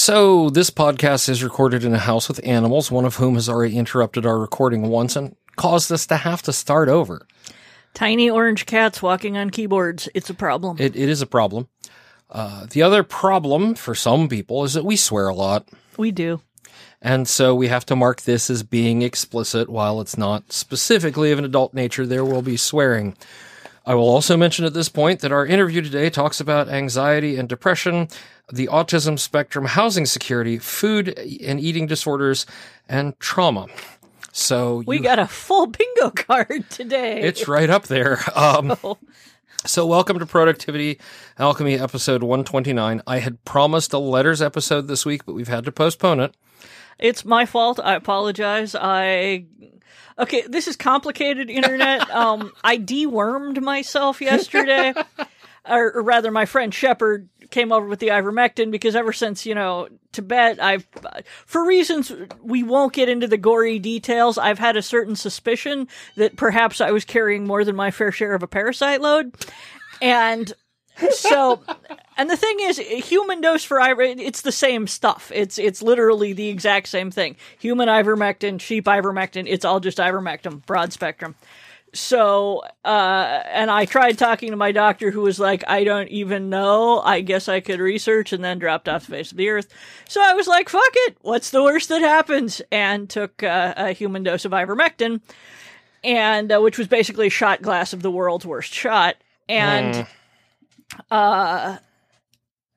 So, this podcast is recorded in a house with animals, one of whom has already interrupted our recording once and caused us to have to start over. Tiny orange cats walking on keyboards. It's a problem. It, it is a problem. Uh, the other problem for some people is that we swear a lot. we do. And so we have to mark this as being explicit while it's not specifically of an adult nature. There will be swearing. I will also mention at this point that our interview today talks about anxiety and depression, the autism spectrum, housing security, food and eating disorders, and trauma. So We you- got a full bingo card today. it's right up there. Um, so welcome to Productivity Alchemy episode 129. I had promised a letters episode this week, but we've had to postpone it. It's my fault. I apologize. I okay. This is complicated. Internet. um, I dewormed myself yesterday, or, or rather, my friend Shepard came over with the ivermectin because ever since you know Tibet, I've for reasons we won't get into the gory details. I've had a certain suspicion that perhaps I was carrying more than my fair share of a parasite load, and so and the thing is human dose for iver it's the same stuff. It's it's literally the exact same thing. Human ivermectin sheep ivermectin it's all just ivermectin broad spectrum. So uh and i tried talking to my doctor who was like i don't even know. I guess i could research and then dropped off the face of the earth. So i was like fuck it. What's the worst that happens? And took uh, a human dose of ivermectin and uh, which was basically a shot glass of the world's worst shot. And uh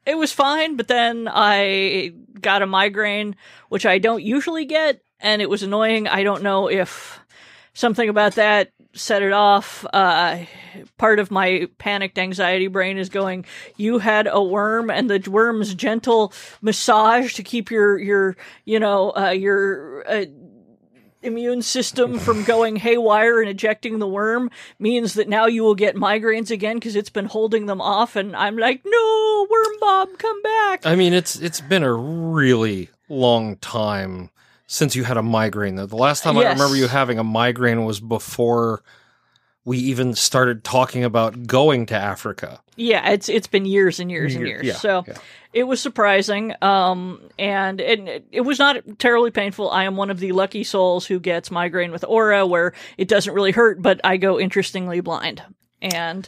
it was fine but then i got a migraine which i don't usually get and it was annoying. I don't know if something about that set it off. Uh part of my panicked anxiety brain is going you had a worm and the worm's gentle massage to keep your your you know uh your uh, immune system from going haywire and ejecting the worm means that now you will get migraines again because it's been holding them off and i'm like no worm bob come back I mean, it's it's been a really long time since you had a migraine. The last time I remember you having a migraine was before we even started talking about going to Africa. yeah it's it's been years and years and years yeah, so yeah. it was surprising um and it, it was not terribly painful i am one of the lucky souls who gets migraine with aura where it doesn't really hurt but i go interestingly blind and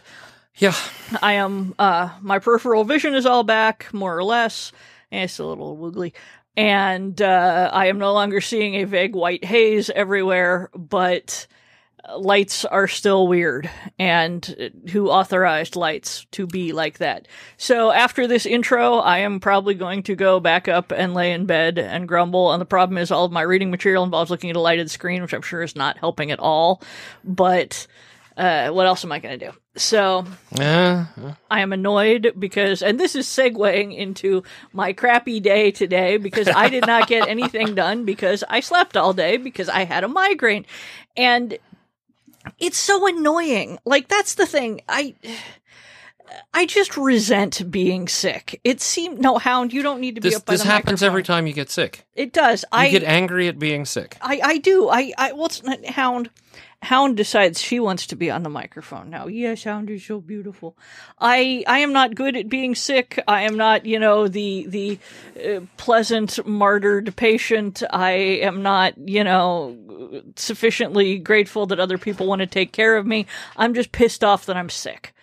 Yeah, I am uh my peripheral vision is all back, more or less. Eh, It's a little woogly. And uh I am no longer seeing a vague white haze everywhere, but lights are still weird. And uh, who authorized lights to be like that? So after this intro, I am probably going to go back up and lay in bed and grumble. And the problem is all of my reading material involves looking at a lighted screen, which I'm sure is not helping at all. But uh, what else am I going to do? So Eh, I am annoyed because, and this is segueing into my crappy day today because I did not get anything done because I slept all day because I had a migraine. And it's so annoying. Like, that's the thing. I. I just resent being sick. It seemed no hound. You don't need to be this up by this happens every time you get sick. It does. You I get angry at being sick. I, I do. I, I well, it's not Hound. Hound decides she wants to be on the microphone now. Yes, Hound is so beautiful. I I am not good at being sick. I am not, you know, the the uh, pleasant martyred patient. I am not, you know, sufficiently grateful that other people want to take care of me. I'm just pissed off that I'm sick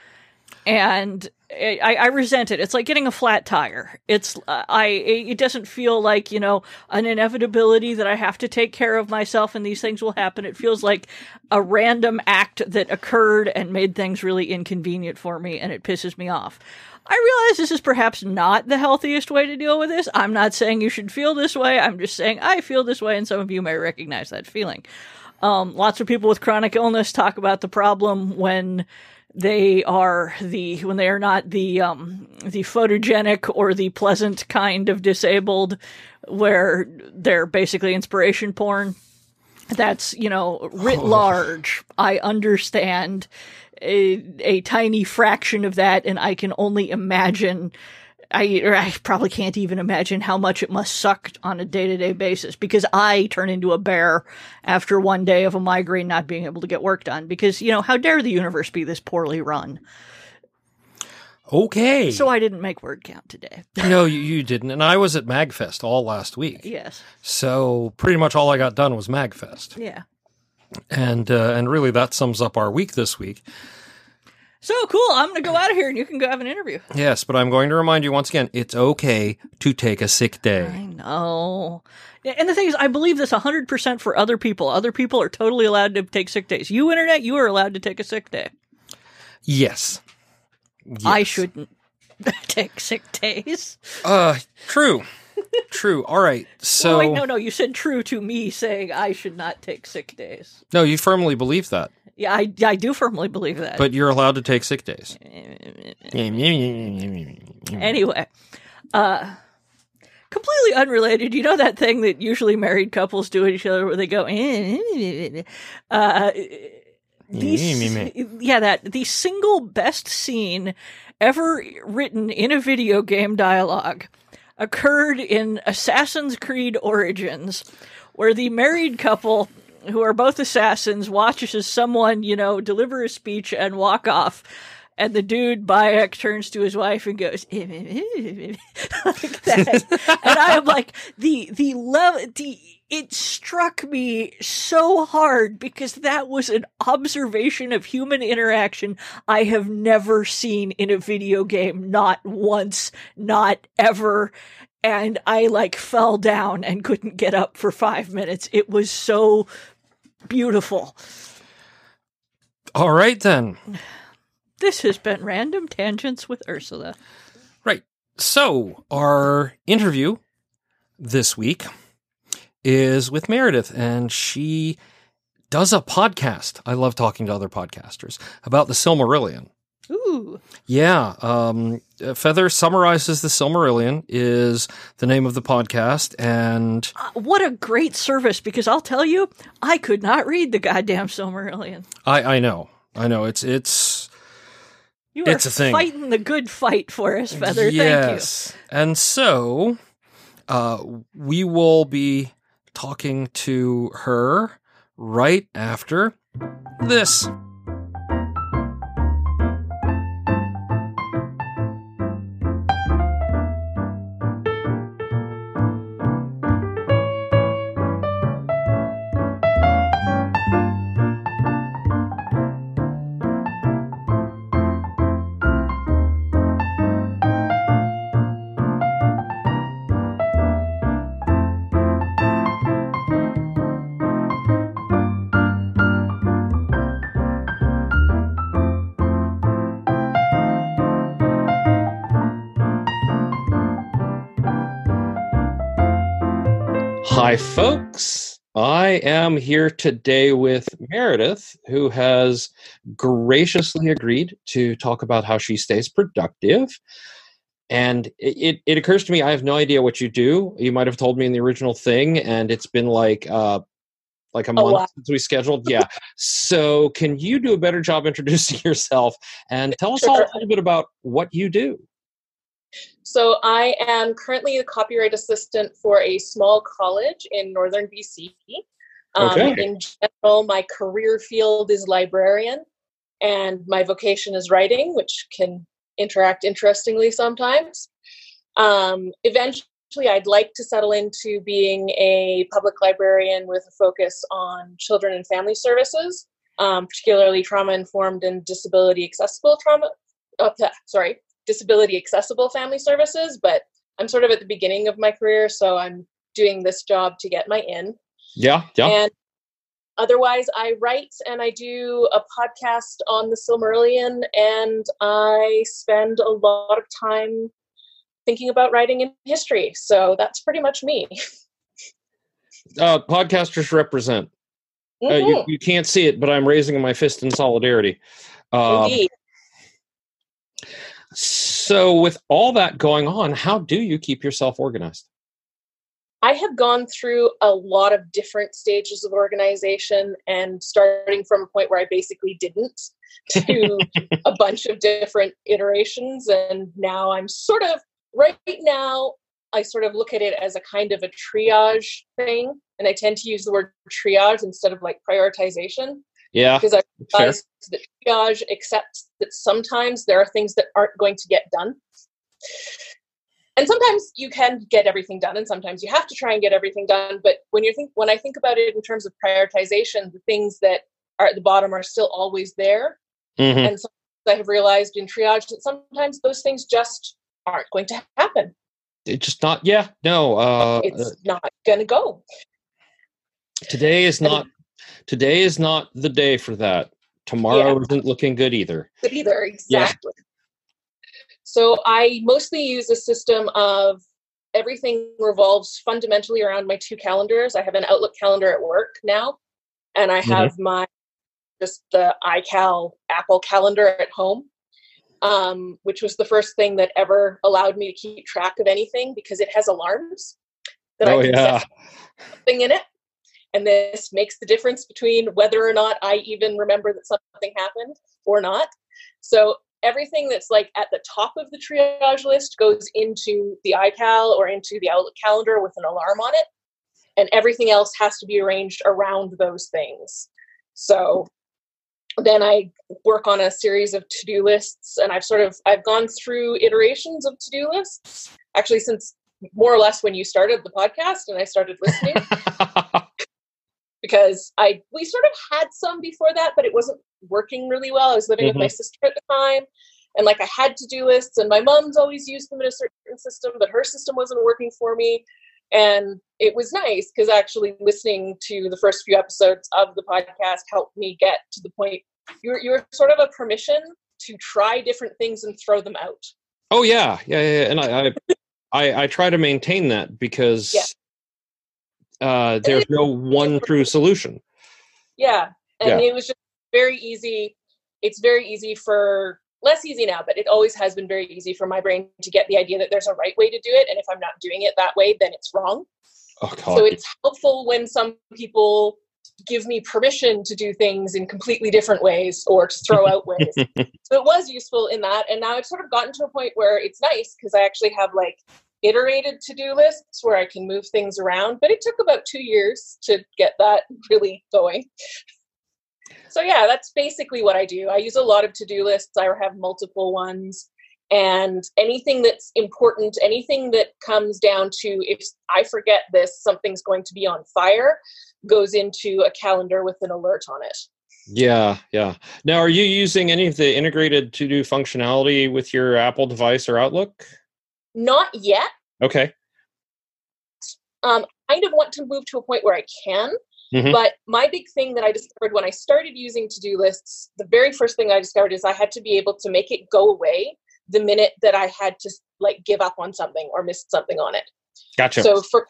and I, I resent it. It's like getting a flat tire. It's uh, I. It doesn't feel like you know an inevitability that I have to take care of myself and these things will happen. It feels like a random act that occurred and made things really inconvenient for me, and it pisses me off. I realize this is perhaps not the healthiest way to deal with this. I'm not saying you should feel this way. I'm just saying I feel this way, and some of you may recognize that feeling. Um, lots of people with chronic illness talk about the problem when they are the when they are not the um the photogenic or the pleasant kind of disabled where they're basically inspiration porn that's you know writ large. I understand a, a tiny fraction of that and i can only imagine I, or I probably can't even imagine how much it must suck on a day to day basis because I turn into a bear after one day of a migraine not being able to get work done because, you know, how dare the universe be this poorly run? Okay. So I didn't make word count today. no, you, you didn't. And I was at MagFest all last week. Yes. So pretty much all I got done was MagFest. Yeah. And uh, and really that sums up our week this week. So cool. I'm going to go out of here and you can go have an interview. Yes, but I'm going to remind you once again, it's okay to take a sick day. I know. And the thing is, I believe this 100% for other people. Other people are totally allowed to take sick days. You, Internet, you are allowed to take a sick day. Yes. I shouldn't take sick days. Uh true. true. All right. So oh, wait, no, no. You said true to me saying I should not take sick days. no, you firmly believe that. Yeah, I, I do firmly believe that. But you're allowed to take sick days. anyway, uh, completely unrelated. You know that thing that usually married couples do at each other where they go, eh, eh, eh, uh, the, yeah, that the single best scene ever written in a video game dialogue occurred in Assassin's Creed Origins, where the married couple who are both assassins watches as someone, you know, deliver a speech and walk off. And the dude Bayek turns to his wife and goes eh, eh, eh, like that, and I am like the the level the it struck me so hard because that was an observation of human interaction I have never seen in a video game, not once, not ever. And I like fell down and couldn't get up for five minutes. It was so beautiful. All right then. This has been Random Tangents with Ursula. Right. So, our interview this week is with Meredith, and she does a podcast. I love talking to other podcasters about the Silmarillion. Ooh. Yeah. Um, Feather summarizes the Silmarillion is the name of the podcast, and Uh, what a great service because I'll tell you, I could not read the goddamn Silmarillion. I, I know, I know, it's it's You are It's a thing. fighting the good fight for us, Feather. yes, and so uh, we will be talking to her right after this. Hi, folks. I am here today with Meredith, who has graciously agreed to talk about how she stays productive. And it, it, occurs to me, I have no idea what you do. You might have told me in the original thing, and it's been like uh, like a month while. since we scheduled. Yeah. so, can you do a better job introducing yourself and tell us all a little bit about what you do? So I am currently a copyright assistant for a small college in northern BC. Um, Okay. In general, my career field is librarian, and my vocation is writing, which can interact interestingly sometimes. Um, eventually, I'd like to settle into being a public librarian with a focus on children and family services, um, particularly trauma informed and disability accessible trauma. Uh, sorry, disability accessible family services, but I'm sort of at the beginning of my career, so I'm doing this job to get my in. Yeah. Yeah. And otherwise, I write and I do a podcast on the Silmarillion, and I spend a lot of time thinking about writing in history. So that's pretty much me. uh, podcasters represent. Uh, you, Mhm, you can't see it, but I'm raising my fist in solidarity. Um, Indeed. So, with all that going on, how do you keep yourself organized? I have gone through a lot of different stages of organization and starting from a point where I basically didn't to a bunch of different iterations. And now I'm sort of, right now, I sort of look at it as a kind of a triage thing. And I tend to use the word triage instead of like prioritization. Yeah. Because I realized that triage accepts that sometimes there are things that aren't going to get done. And sometimes you can get everything done, and sometimes you have to try and get everything done. But when you think, when I think about it in terms of prioritization, the things that are at the bottom are still always there. Mm-hmm. And I have realized in triage that sometimes those things just aren't going to happen. It's just not. Yeah. No. Uh, it's not going to go. Today is not. Today is not the day for that. Tomorrow yeah. isn't looking good either. Good either. Exactly. Yeah. So I mostly use a system of everything revolves fundamentally around my two calendars. I have an Outlook calendar at work now, and I have mm-hmm. my just the iCal Apple calendar at home, um, which was the first thing that ever allowed me to keep track of anything because it has alarms that oh, I can yeah. set something in it. And this makes the difference between whether or not I even remember that something happened or not. So everything that's like at the top of the triage list goes into the iCal or into the Outlook calendar with an alarm on it. And everything else has to be arranged around those things. So then I work on a series of to-do lists and I've sort of I've gone through iterations of to-do lists actually since more or less when you started the podcast and I started listening. because I we sort of had some before that, but it wasn't working really well. I was living mm-hmm. with my mm-hmm. sister at the time, and like I had to do lists, and my mom's always used them in a certain system, but her system wasn't working for me. And it was nice because actually listening to the first few episodes of the podcast helped me get to the point. You're you're sort of a permission to try different things and throw them out. Oh yeah, yeah, yeah. And I I, I, I try to maintain that because yeah uh, there's no one true solution. Yeah, and yeah. it was just very easy. It's very easy for less easy now, but it always has been very easy for my brain to get the idea that there's a right way to do it, and if I'm not doing it that way, then it's wrong. Oh, so it's helpful when some people give me permission to do things in completely different ways or to throw out ways. so it was useful in that, and now it's sort of gotten to a point where it's nice because I actually have like iterated to-do lists where I can move things around, but it took about two years to get that really going. So yeah, that's basically what I do. I use a lot of to-do lists. I have multiple ones. And anything that's important, anything that comes down to if I forget this, something's going to be on fire, goes into a calendar with an alert on it. Yeah, yeah. Now, are you using any of the integrated to do functionality with your Apple device or Outlook? Not yet. Okay. Um, kind of want to move to a point where I can. Mm-hmm. But my big thing that I discovered when I started using to do lists, the very first thing I discovered is I had to be able to make it go away the minute that I had to like give up on something or missed something on it. Gotcha. So for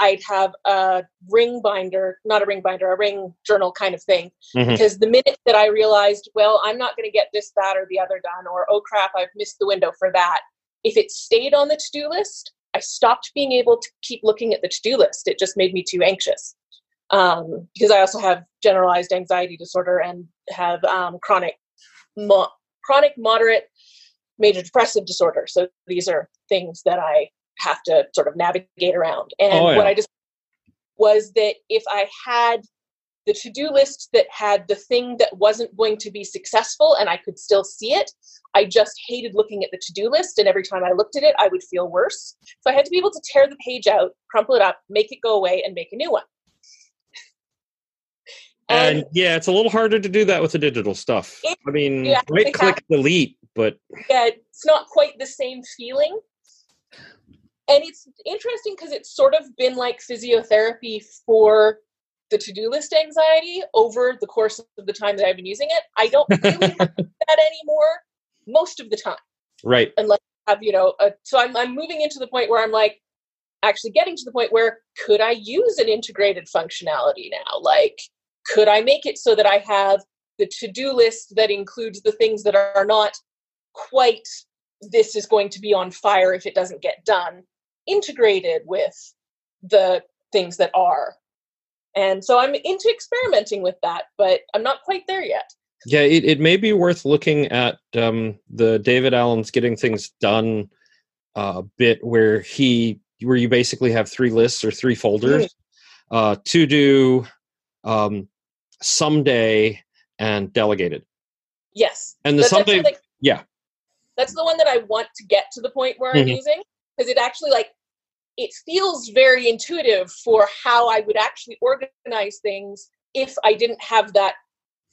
I'd have a ring binder, not a ring binder, a ring journal kind of thing. Mm-hmm. Because the minute that I realized, well, I'm not going to get this, that, or the other done, or oh crap, I've missed the window for that, if it stayed on the to do list, I stopped being able to keep looking at the to do list. It just made me too anxious. Um, because I also have generalized anxiety disorder and have um, chronic, mo- chronic moderate major depressive disorder. So these are things that I have to sort of navigate around. And oh, yeah. what I just was that if I had the to-do list that had the thing that wasn't going to be successful and I could still see it. I just hated looking at the to-do list and every time I looked at it I would feel worse. So I had to be able to tear the page out, crumple it up, make it go away and make a new one. And, and yeah, it's a little harder to do that with the digital stuff. It, I mean, right click delete, but yeah, it's not quite the same feeling. And it's interesting because it's sort of been like physiotherapy for the to-do list anxiety over the course of the time that I've been using it. I don't really have that anymore most of the time. Right. Unless I have, you know, a, so I'm, I'm moving into the point where I'm like, actually getting to the point where could I use an integrated functionality now? Like, could I make it so that I have the to-do list that includes the things that are not quite this is going to be on fire if it doesn't get done integrated with the things that are and so I'm into experimenting with that, but I'm not quite there yet. Yeah, it, it may be worth looking at um, the David Allen's Getting Things Done uh, bit where he where you basically have three lists or three folders mm. uh, to do um, someday and delegated. Yes. And the something, like- yeah. that's the one that I want to get to the point where I'm Mhm. using because it actually like it feels very intuitive for how I would actually organize things if I didn't have that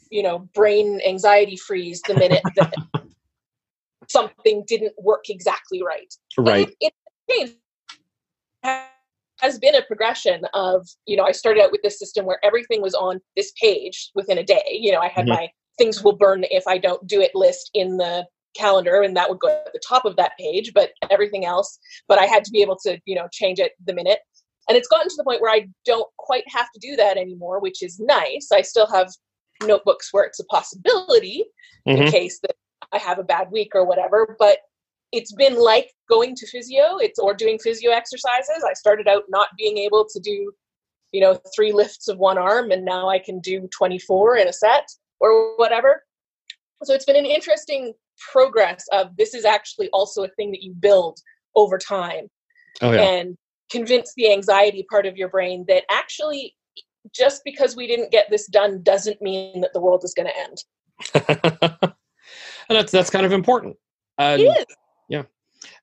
you know brain anxiety freeze the minute that something didn't work exactly right. Right. It, it, has been a progression of you know I started out with this system where everything was on this page within a day. You know I had Mhm. my things will burn if I don't do it list in the calendar and that would go at the top of that page but everything else but i had to be able to you know change it the minute. And it's gotten to the point where i don't quite have to do that anymore which is nice. I still have notebooks where it's a possibility in Mhm. case that i have a bad week or whatever but it's been like going to physio. It's or doing physio exercises. I started out not being able to do you know three lifts of one arm and now i can do 24 in a set or whatever. So it's been an interesting progress of this is actually also a thing that you build over time Oh, yeah. and convince the anxiety part of your brain that actually just because we didn't get this done doesn't mean that the world is going to end and that's, that's kind of important. And, it is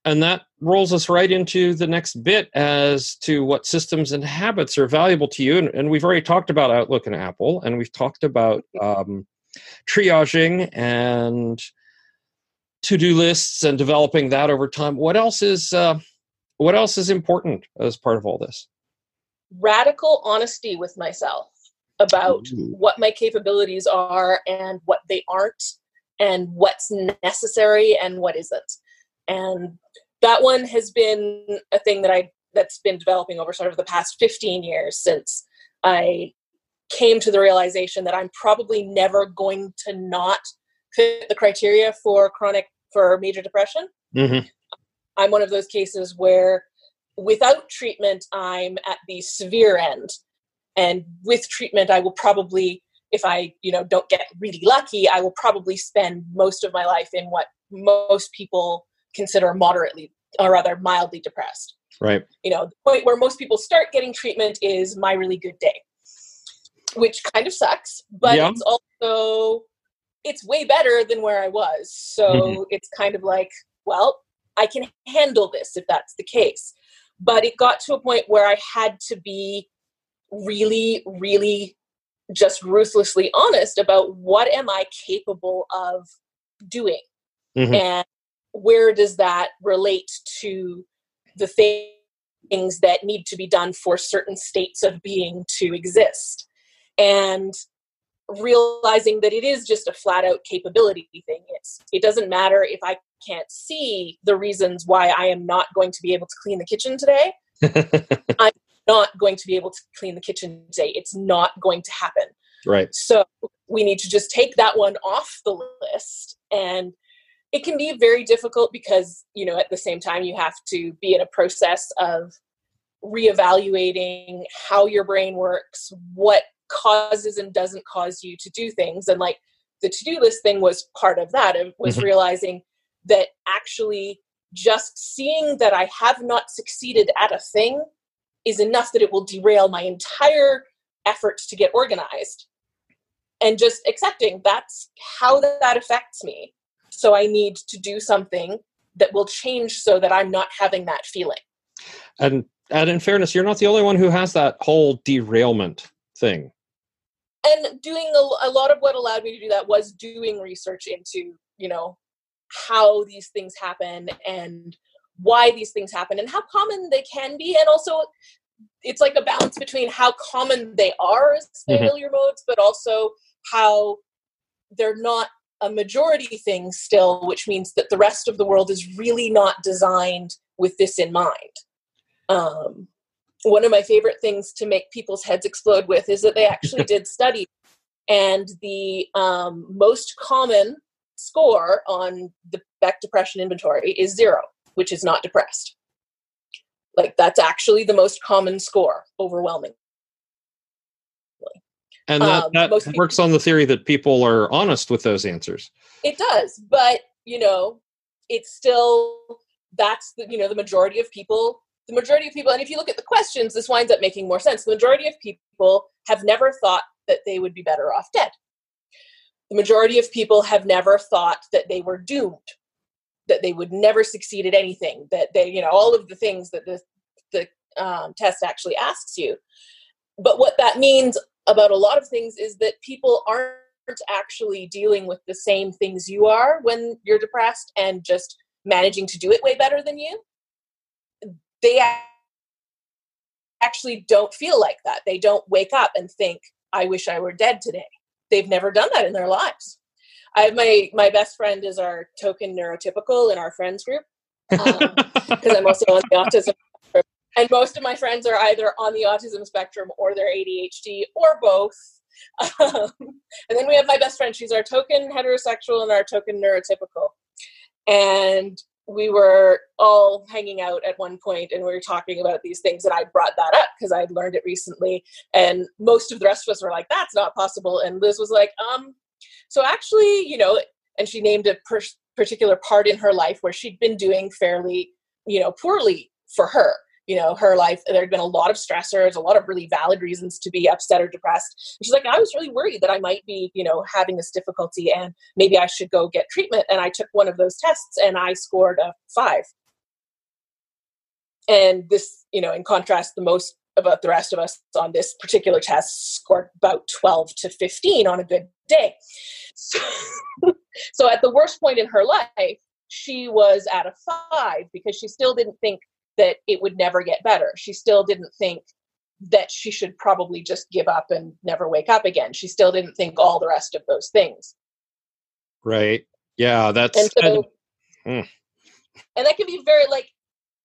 and that rolls us right into the next bit as to what systems and habits are valuable to you. And, and we've already talked about Outlook and Apple, and we've talked about um, triaging and to-do lists and developing that over time. What else is uh, what else is important as part of all this? radical honesty with myself about Ooh. what my capabilities are and what they aren't and what's necessary and what isn't and that one has been a thing that i that's been developing over sort of the past 15 years since i came to the realization that i'm probably never going to not fit the criteria for chronic for major depression Mhm. I'm one of those cases where without treatment, I'm at the severe end. And with treatment, I will probably, if I, you know, don't get really lucky, I will probably spend most of my life in what most people consider moderately or rather mildly depressed. Right. You know, the point where most people start getting treatment is my really good day, which kind of sucks, but Yeah. it's also it's way better than where I was. So Mhm. it's kind of like, well, I can handle this if that's the case. But it got to a point where I had to be really, really just ruthlessly honest about what am I capable of doing Mhm. and where does that relate to the things that need to be done for certain states of being to exist and realizing that it is just a flat out capability thing it's it doesn't matter if i can't see the reasons why i am not going to be able to clean the kitchen today I'm not going to be able to clean the kitchen today it's not going to happen right. so we need to just take that one off the list. And it can be very difficult because, you know, at the same time, you have to be in a process of reevaluating how your brain works, what causes and doesn't cause you to do things. And like the to do list thing was part of that. It was Mhm. realizing that actually just seeing that I have not succeeded at a thing is enough that it will derail my entire efforts to get organized and just accepting that's how that affects me so i need to do something that will change so that i'm not having that feeling And and in fairness, you're not the only one who has that whole derailment thing. And doing a, a lot of what allowed me to do that was doing research into you know how these things happen and why these things happen and how common they can be and also it's like a balance between how common they are as failure modes but also how they're not a majority thing still which means that the rest of the world is really not designed with this in mind. Um, one of my favorite things to make people's heads explode with is that they actually did study and the um, most common score on the Beck depression inventory is zero, which is not depressed. Like that's actually the most common score, overwhelming. And that, Um, that most people- works on the theory that people are honest with those answers. It does, but you know, it's still that's the you know the majority of people. The majority of people, and if you look at the questions, this winds up making more sense. The majority of people have never thought that they would be better off dead. the majority of people have never thought that they were doomed that they would never succeed at anything that they you know all of the things that the the um, test actually asks you but what that means about a lot of things is that people aren't actually dealing with the same things you are when you're depressed and just managing to do it way better than you they actually don't feel like that they don't wake up and think i wish i were dead today they've never done that in their lives I have my my best friend is our token neurotypical in our friends group because um, I'm also on the autism spectrum. And most of my friends are either on the autism spectrum or they're ADHD or both. Um, and then we have my best friend. She's our token heterosexual and our token neurotypical. And we were all hanging out at one point and we were talking about these things and i brought that up because i'd learned it recently and most of the rest of us were like that's not possible and liz was like um so actually, you know, and she named a per- particular part in her life where she'd been doing fairly, you know, poorly for her. You know, her life, there had been a lot of stressors, a lot of really valid reasons to be upset or depressed. She's like, I was really worried that I might be, you know, having this difficulty and maybe I should go get treatment. And I took one of those tests and I scored a five. And this, you know, in contrast, the most about uh, the rest of us on this particular test scored about 12 to 15 on a good day. So, so at the worst point in her life, she was at a five because she still didn't think that it would never get better. She still didn't think that she should probably just give up and never wake up again. She still didn't think all the rest of those things. Right. Yeah, that's and, so, hmm. and that can be very like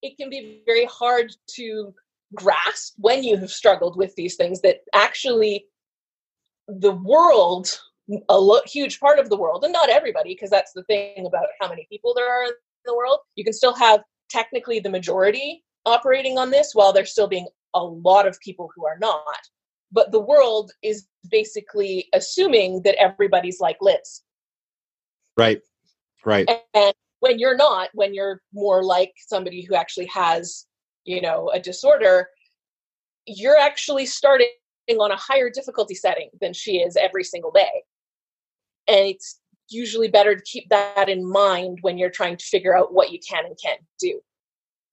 it can be very hard to grasp when you have struggled with these things that actually the world a lo- huge part of the world and not everybody because that's the thing about how many people there are in the world you can still have technically the majority operating on this while there's still being a lot of people who are not. But the world is basically assuming that everybody's like liz. Right right. And when you're not when you're more like somebody who actually has you know a disorder you're actually starting on a higher difficulty setting than she is every single day. And it's usually better to keep that in mind when you're trying to figure out what you can and can't do.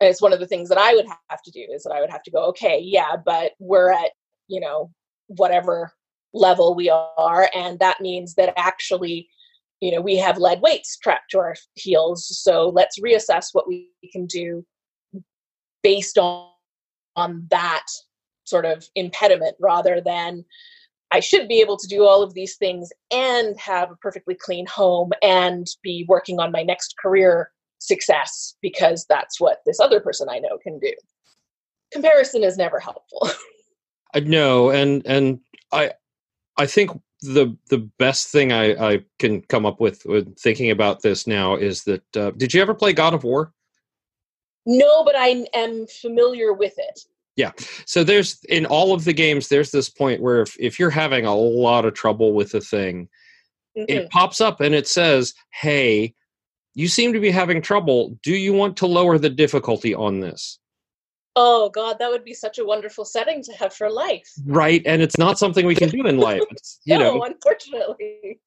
And it's one of the things that i would have to do is that i would have to go okay yeah but we're at you know whatever level we are and that means that actually you know we have lead weights trapped to our heels so let's reassess what we can do based on on that sort of impediment rather than I should be able to do all of these things and have a perfectly clean home and be working on my next career success because that's what this other person I know can do. Comparison is never helpful. I know, and and I I think the the best thing I, I can come up with with thinking about this now is that uh, did you ever play God of War? No, but I am familiar with it. Yeah. So there's in all of the games, there's this point where if, if you're having a lot of trouble with a thing, mm-hmm. it pops up and it says, Hey, you seem to be having trouble. Do you want to lower the difficulty on this? Oh God, that would be such a wonderful setting to have for life. Right. And it's not something we can do in life. It's, you no, know, unfortunately.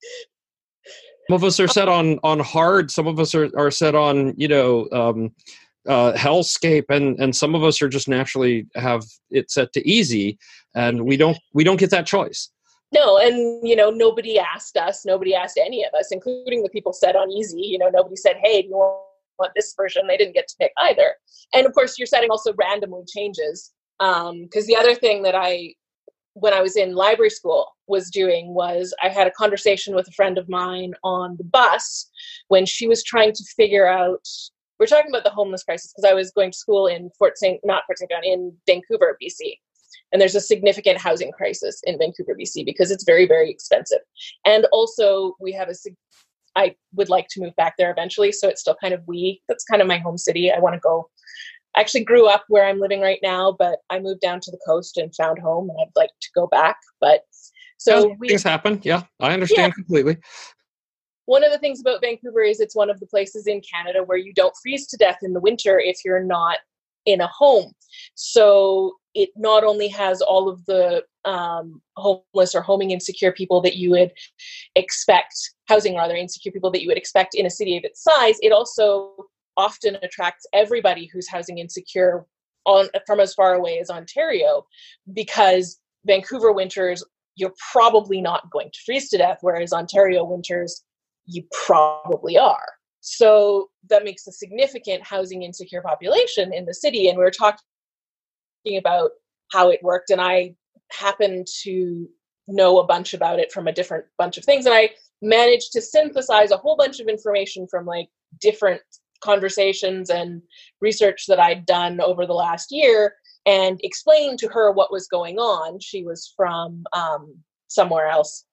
Some of us are set on on hard. Some of us are, are set on, you know, um, uh, hellscape and and some of us are just naturally have it set to easy and we don't we don't get that choice. No and you know nobody asked us nobody asked any of us including the people set on easy you know nobody said hey do you want this version? They didn't get to pick either. And of course your setting also randomly changes because um, the other thing that i when i was in library school was doing was i had a conversation with a friend of mine on the bus when she was trying to figure out we're talking about the homeless crisis because I was going to school in Fort St. not Fort St. John in Vancouver, BC, and there's a significant housing crisis in Vancouver, BC because it's very very expensive, and also we have a. I would like to move back there eventually, so it's still kind of we. That's kind of my home city. I want to go. I actually grew up where I'm living right now, but I moved down to the coast and found home, and I'd like to go back. But so yeah, we, things happen. Yeah, I understand yeah. completely one of the things about Vancouver is it's one of the places in Canada where you don't freeze to death in the winter if you're not in a home. So it not only has all of the um, homeless or homing insecure people that you would expect, housing rather insecure people that you would expect in a city of its size, it also often attracts everybody who's housing insecure on from as far away as Ontario because Vancouver winters you're probably not going to freeze to death whereas Ontario winters you probably are. So that makes a significant housing insecure population in the city and we we're talking about how it worked and I happen to know a bunch about it from a different bunch of things and I managed to synthesize a whole bunch of information from like different conversations and research that I'd done over the last year and explained to her what was going on. She was from um, somewhere else.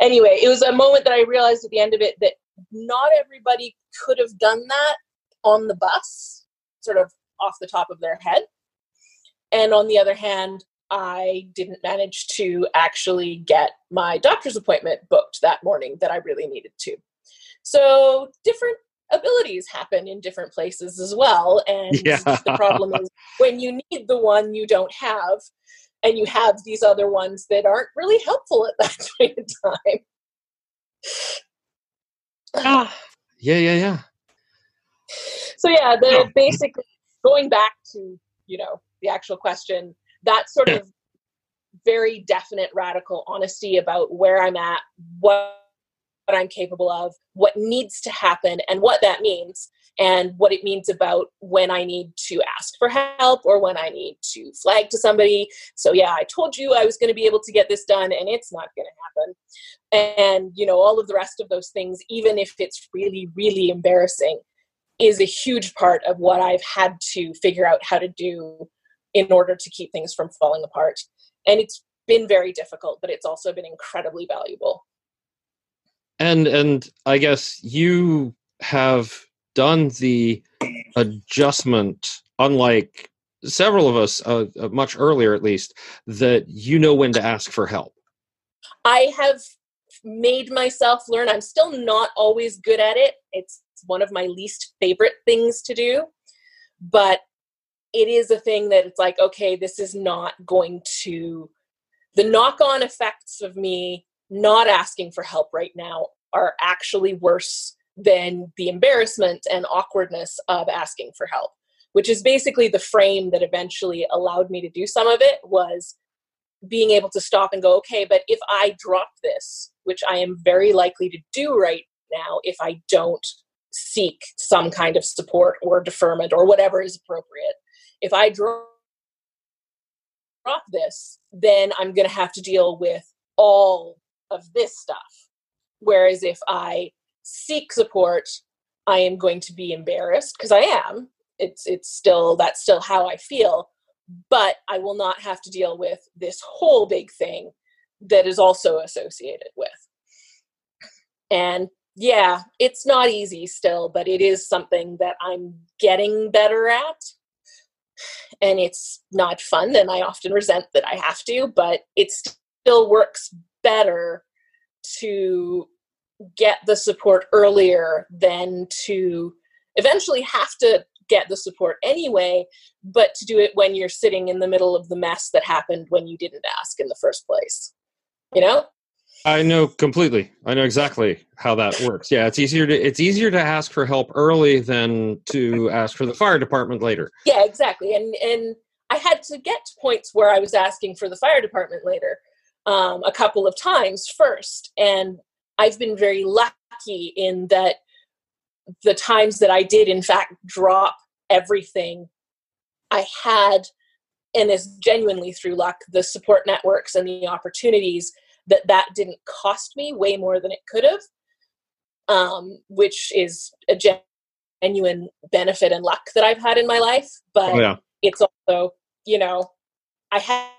Anyway, it was a moment that I realized at the end of it that not everybody could have done that on the bus, sort of off the top of their head. And on the other hand, I didn't manage to actually get my doctor's appointment booked that morning that I really needed to. So, different abilities happen in different places as well. And yeah. the problem is when you need the one you don't have, and you have these other ones that aren't really helpful at that point in time. Ah. Yeah, yeah, yeah. So yeah, the basically going back to, you know, the actual question, that sort of very definite radical honesty about where I'm at, what what I'm capable of, what needs to happen, and what that means, and what it means about when I need to ask for help or when I need to flag to somebody. So, yeah, I told you I was going to be able to get this done, and it's not going to happen. And, you know, all of the rest of those things, even if it's really, really embarrassing, is a huge part of what I've had to figure out how to do in order to keep things from falling apart. And it's been very difficult, but it's also been incredibly valuable and and i guess you have done the adjustment unlike several of us uh, uh, much earlier at least that you know when to ask for help. I have made myself learn. I'm still not always good at it. It's one of my least favorite things to do. But it is a thing that it's like okay this is not going to the knock on effects of me not asking for help right now are actually worse than the embarrassment and awkwardness of asking for help which is basically the frame that eventually allowed me to do some of it was being able to stop and go okay but if i drop this which i am very likely to do right now if i don't seek some kind of support or deferment or whatever is appropriate if i drop this then i'm going to have to deal with all of this stuff. Whereas if I seek support, I am going to be embarrassed because I am. It's it's still that's still how I feel, but I will not have to deal with this whole big thing that is also associated with. And yeah, it's not easy still, but it is something that I'm getting better at. And it's not fun, and I often resent that I have to, but it still works better to get the support earlier than to eventually have to get the support anyway, but to do it when you're sitting in the middle of the mess that happened when you didn't ask in the first place. You know? I know completely. I know exactly how that works. Yeah, it's easier to it's easier to ask for help early than to ask for the fire department later. Yeah, exactly. And and I had to get to points where I was asking for the fire department later um, a couple of times first. And I've been very lucky in that the times that I did, in fact, drop everything, I had, and is genuinely through luck, the support networks and the opportunities that that didn't cost me way more than it could have, um, which is a genuine benefit and luck that I've had in my life. But oh, yeah. it's also, you know, I had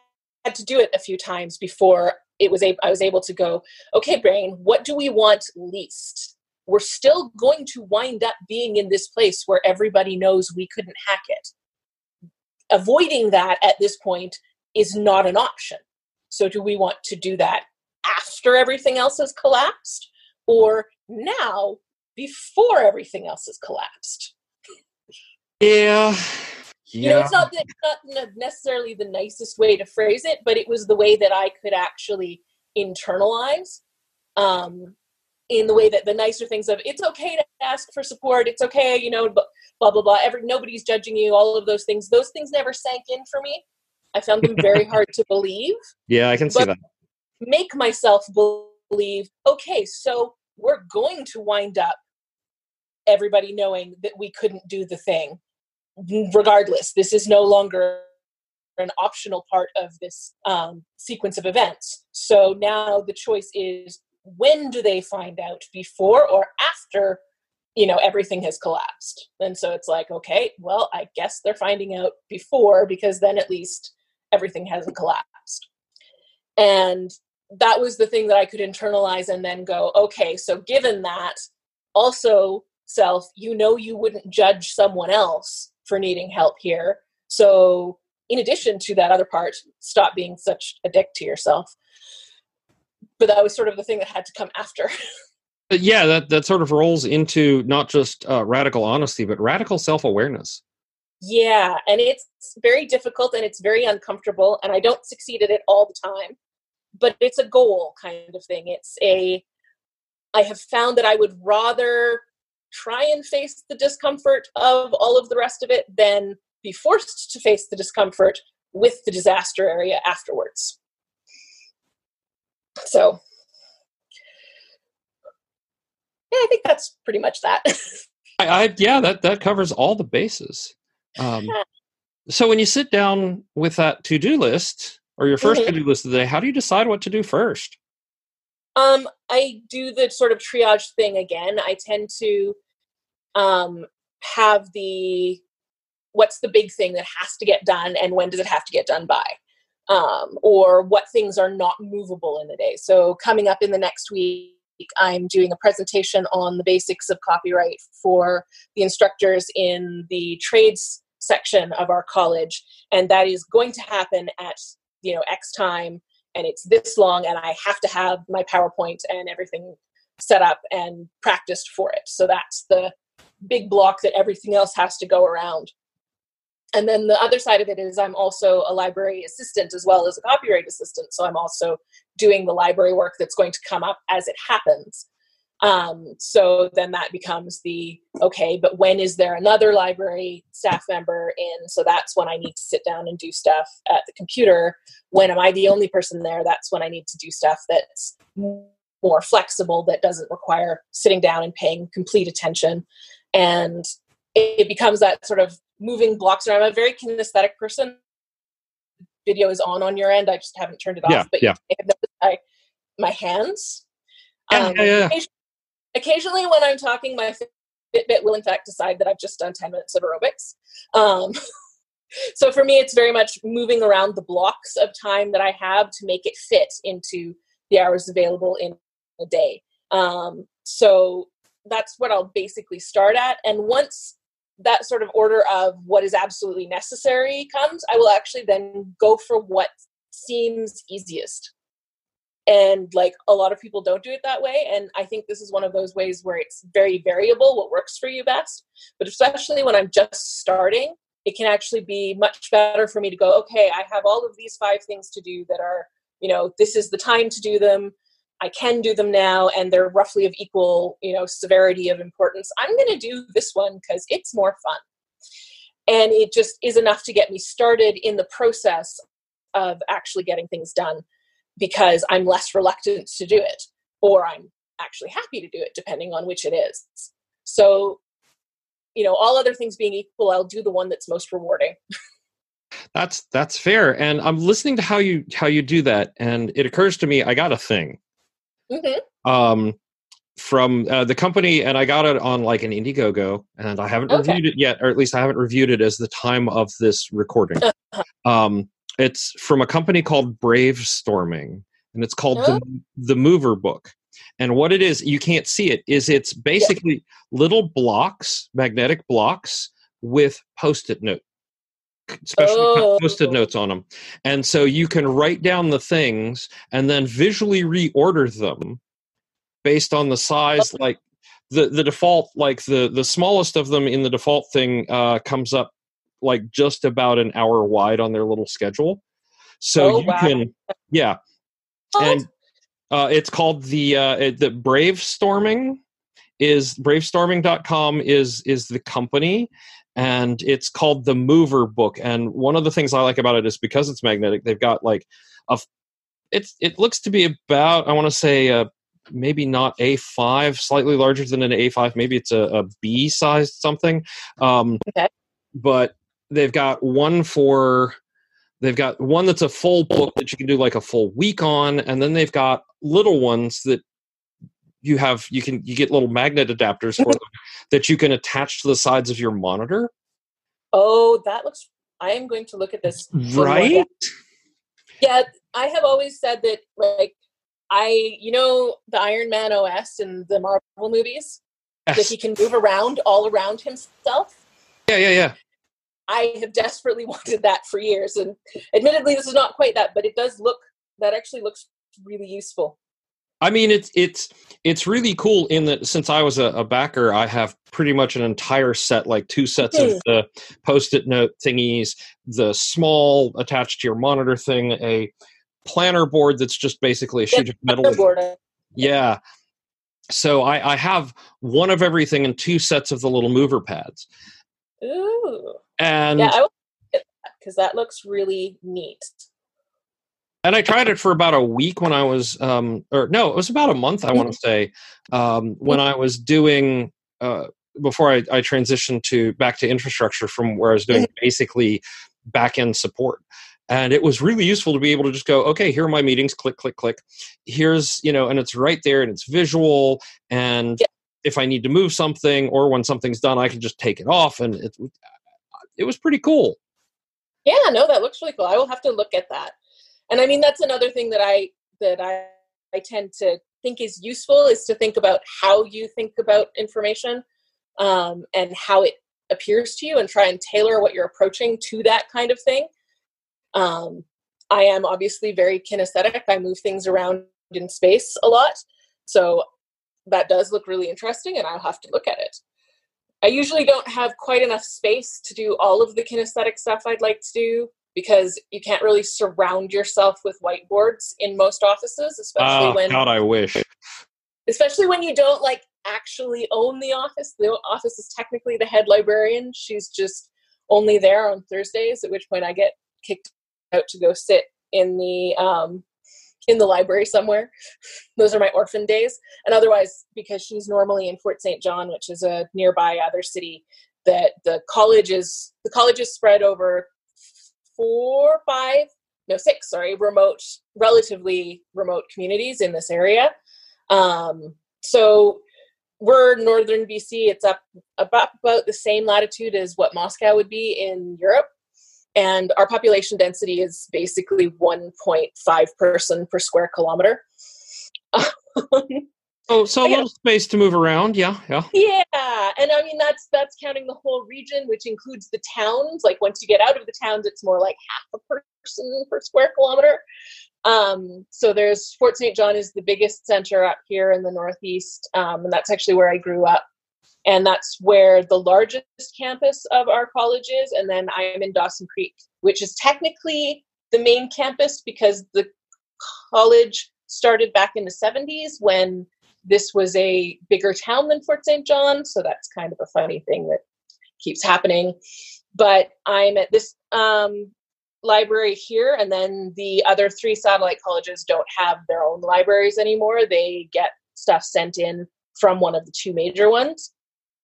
had to do it a few times before it was a- I was able to go, okay, brain, what do we want least? We're still going to wind up being in this place where everybody knows we couldn't hack it. Avoiding that at this point is not an option. So, do we want to do that after everything else has collapsed or now before everything else has collapsed? Yeah. Yeah. you know? It's not, it's not necessarily the nicest way to phrase it but it was the way that i could actually internalize um, in the way that the nicer things of it's okay to ask for support it's okay you know blah blah blah every nobody's judging you all of those things. Those things never sank in for me. I found them very hard to believe. Yeah i can see that. make myself believe okay so we're going to wind up everybody knowing that we couldn't do the thing regardless this is no longer an optional part of this um, sequence of events. So now the choice is when do they find out before or after you know everything has collapsed? And so it's like okay well i guess they're finding out before because then at least everything hasn't collapsed. And that was the thing that i could internalize and then go okay so given that also self you know you wouldn't judge someone else for needing help here so in addition to that other part stop being such a dick to yourself but that was sort of the thing that had to come after. yeah, that that sort of rolls into not just uh, radical honesty, but radical self awareness. Yeah, and it's very difficult and it's very uncomfortable, and I don't succeed at it all the time. But it's a goal kind of thing. It's a I have found that I would rather try and face the discomfort of all of the rest of it than be forced to face the discomfort with the disaster area afterwards. So, yeah, I think that's pretty much that. I, I, yeah, that that covers all the bases. Um, so when you sit down with that to do list or your 1st mm-hmm. to do list of the day, how do you decide what to do first? Um, I do the sort of triage thing again. I tend to um, have the what's the big thing that has to get done and when does it have to get done by um, or what things are not movable in the day. So, coming up in the next week, I'm doing a presentation on the basics of copyright for the instructors in the trades section of our college, and that is going to happen at you know X time, and it's this long, and I have to have my PowerPoint and everything set up and practiced for it. So that's the big block that everything else has to go around. And then the other side of it is i'm also a library assistant as well as a copyright assistant. So i'm also doing the library work that's going to come up as it happens um, so then that becomes the okay but when is there another library staff member in so that's when i need to sit down and do stuff at the computer when am i the only person there that's when i need to do stuff that's more flexible that doesn't require sitting down and paying complete attention and it becomes that sort of moving blocks around. I'm a very kinesthetic person. Video is on on your end. I just haven't turned it yeah, off. But yeah. I, my hands. Yeah, um, yeah, yeah. Occasionally, when I'm talking, my Fitbit will in fact decide that I've just done 10 minutes of aerobics. Um, so for me, it's very much moving around the blocks of time that I have to make it fit into the hours available in a day. Um, so that's what I'll basically start at. And once that sort of order of what is absolutely necessary comes, I will actually then go for what seems easiest. And like a lot of people don't do it that way. And I think this is one of those ways where it's very variable what works for you best. But especially when I'm just starting, it can actually be much better for me to go, okay, I have all of these five things to do that are, you know, this is the time to do them. I can do them now and they're roughly of equal, you know, severity of importance. I'm going to do this one because it's more fun. And it just is enough to get me started in the process of actually getting things done because I'm less reluctant to do it or I'm actually happy to do it depending on which it is. So, you know, all other things being equal, I'll do the one that's most rewarding. that's that's fair and i'm listening to how you how you do that and it occurs to me i got a thing mm-hmm. um, from uh, the company, and I got it on like an Indiegogo, and I haven't okay. reviewed it yet, or at least I haven't reviewed it as the time of this recording. Uh-huh. Um, it's from a company called Brave Storming, and it's called the, the Mover Book. And what it is, you can't see it, is it's basically little blocks, magnetic blocks with post-it note especially oh. post-it notes on them and so you can write down the things and then visually reorder them based on the size like the the default like the the smallest of them in the default thing uh, comes up like just about an hour wide on their little schedule. So Oh, you wow. can, yeah, and uh, it's called the uh, it- the Brave Storming is bravestorming.com is is the company and it's called the mover book and one of the things i like about it is because it's magnetic they've got like a it's it looks to be about i want to say uh maybe not a5 slightly larger than an a5 maybe it's a, a b sized something um Okay. but they've got one for they've got one that's a full book that you can do like a full week on and then they've got little ones that you have you can you get little magnet adapters for them that you can attach to the sides of your monitor Oh, that looks. I am going to look at this. right. Yeah, I have always said that, like, I, you know, the Iron Man OS in the Marvel movies, that he can move around all around himself. yeah yeah yeah I have desperately wanted that for years, and admittedly, this is not quite that, but it does look. That actually looks really useful. I mean, it's it's it's really cool in that since I was a, a backer, I have pretty much an entire set, like two sets of Hmm. the post-it note thingies, the small attached to your monitor thing, a planner board that's just basically a sheet of metal. Board. Yeah. So I, I have one of everything and two sets of the little mover pads, Ooh, and yeah, I because that looks really neat. and I tried it for about a week when I was, um, or no, it was about a month, I want to say, um, when I was doing, uh, before I, I transitioned to back to infrastructure from where I was doing basically back end support. And it was really useful to be able to just go, okay, here are my meetings, click, click, click. Here's, you know, and it's right there and it's visual. And Yeah. if I need to move something or when something's done, I can just take it off. And it, it was pretty cool. Yeah, no, that looks really cool. I will have to look at that. And I mean, that's another thing that I that I I tend to think is useful is to think about how you think about information um, and how it appears to you, and try and tailor what you're approaching to that kind of thing. Um, I am obviously very kinesthetic. I move things around in space a lot, so that does look really interesting, and I'll have to look at it. I usually don't have quite enough space to do all of the kinesthetic stuff I'd like to do because you can't really surround yourself with whiteboards in most offices, especially Ah, when God, I wish. especially when you don't like actually own the office. The office is technically the head librarian. She's just only there on Thursdays, at which point I get kicked out to go sit in the um in the library somewhere. Those are my orphan days. And otherwise, because she's normally in Fort St. John, which is a nearby other city, that the college is the college is spread over four, five, no, six, sorry, remote, relatively remote communities in this area. Um, so we're northern BC. It's up about, about the same latitude as what Moscow would be in Europe. And our population density is basically 1.5 person per square kilometer. Oh, so a little space to move around. Yeah, yeah. Yeah, and I mean that's that's counting the whole region, which includes the towns. Like once you get out of the towns, it's more like half a person per square kilometer. Um, so there's Fort St. John is the biggest center up here in the northeast, um, and that's actually where I grew up, and that's where the largest campus of our college is. And then I am in Dawson Creek, which is technically the main campus because the college started back in the 70s when this was a bigger town than Fort St. John, so that's kind of a funny thing that keeps happening. But I'm at this um, library here, and then the other three satellite colleges don't have their own libraries anymore. They get stuff sent in from one of the two major ones.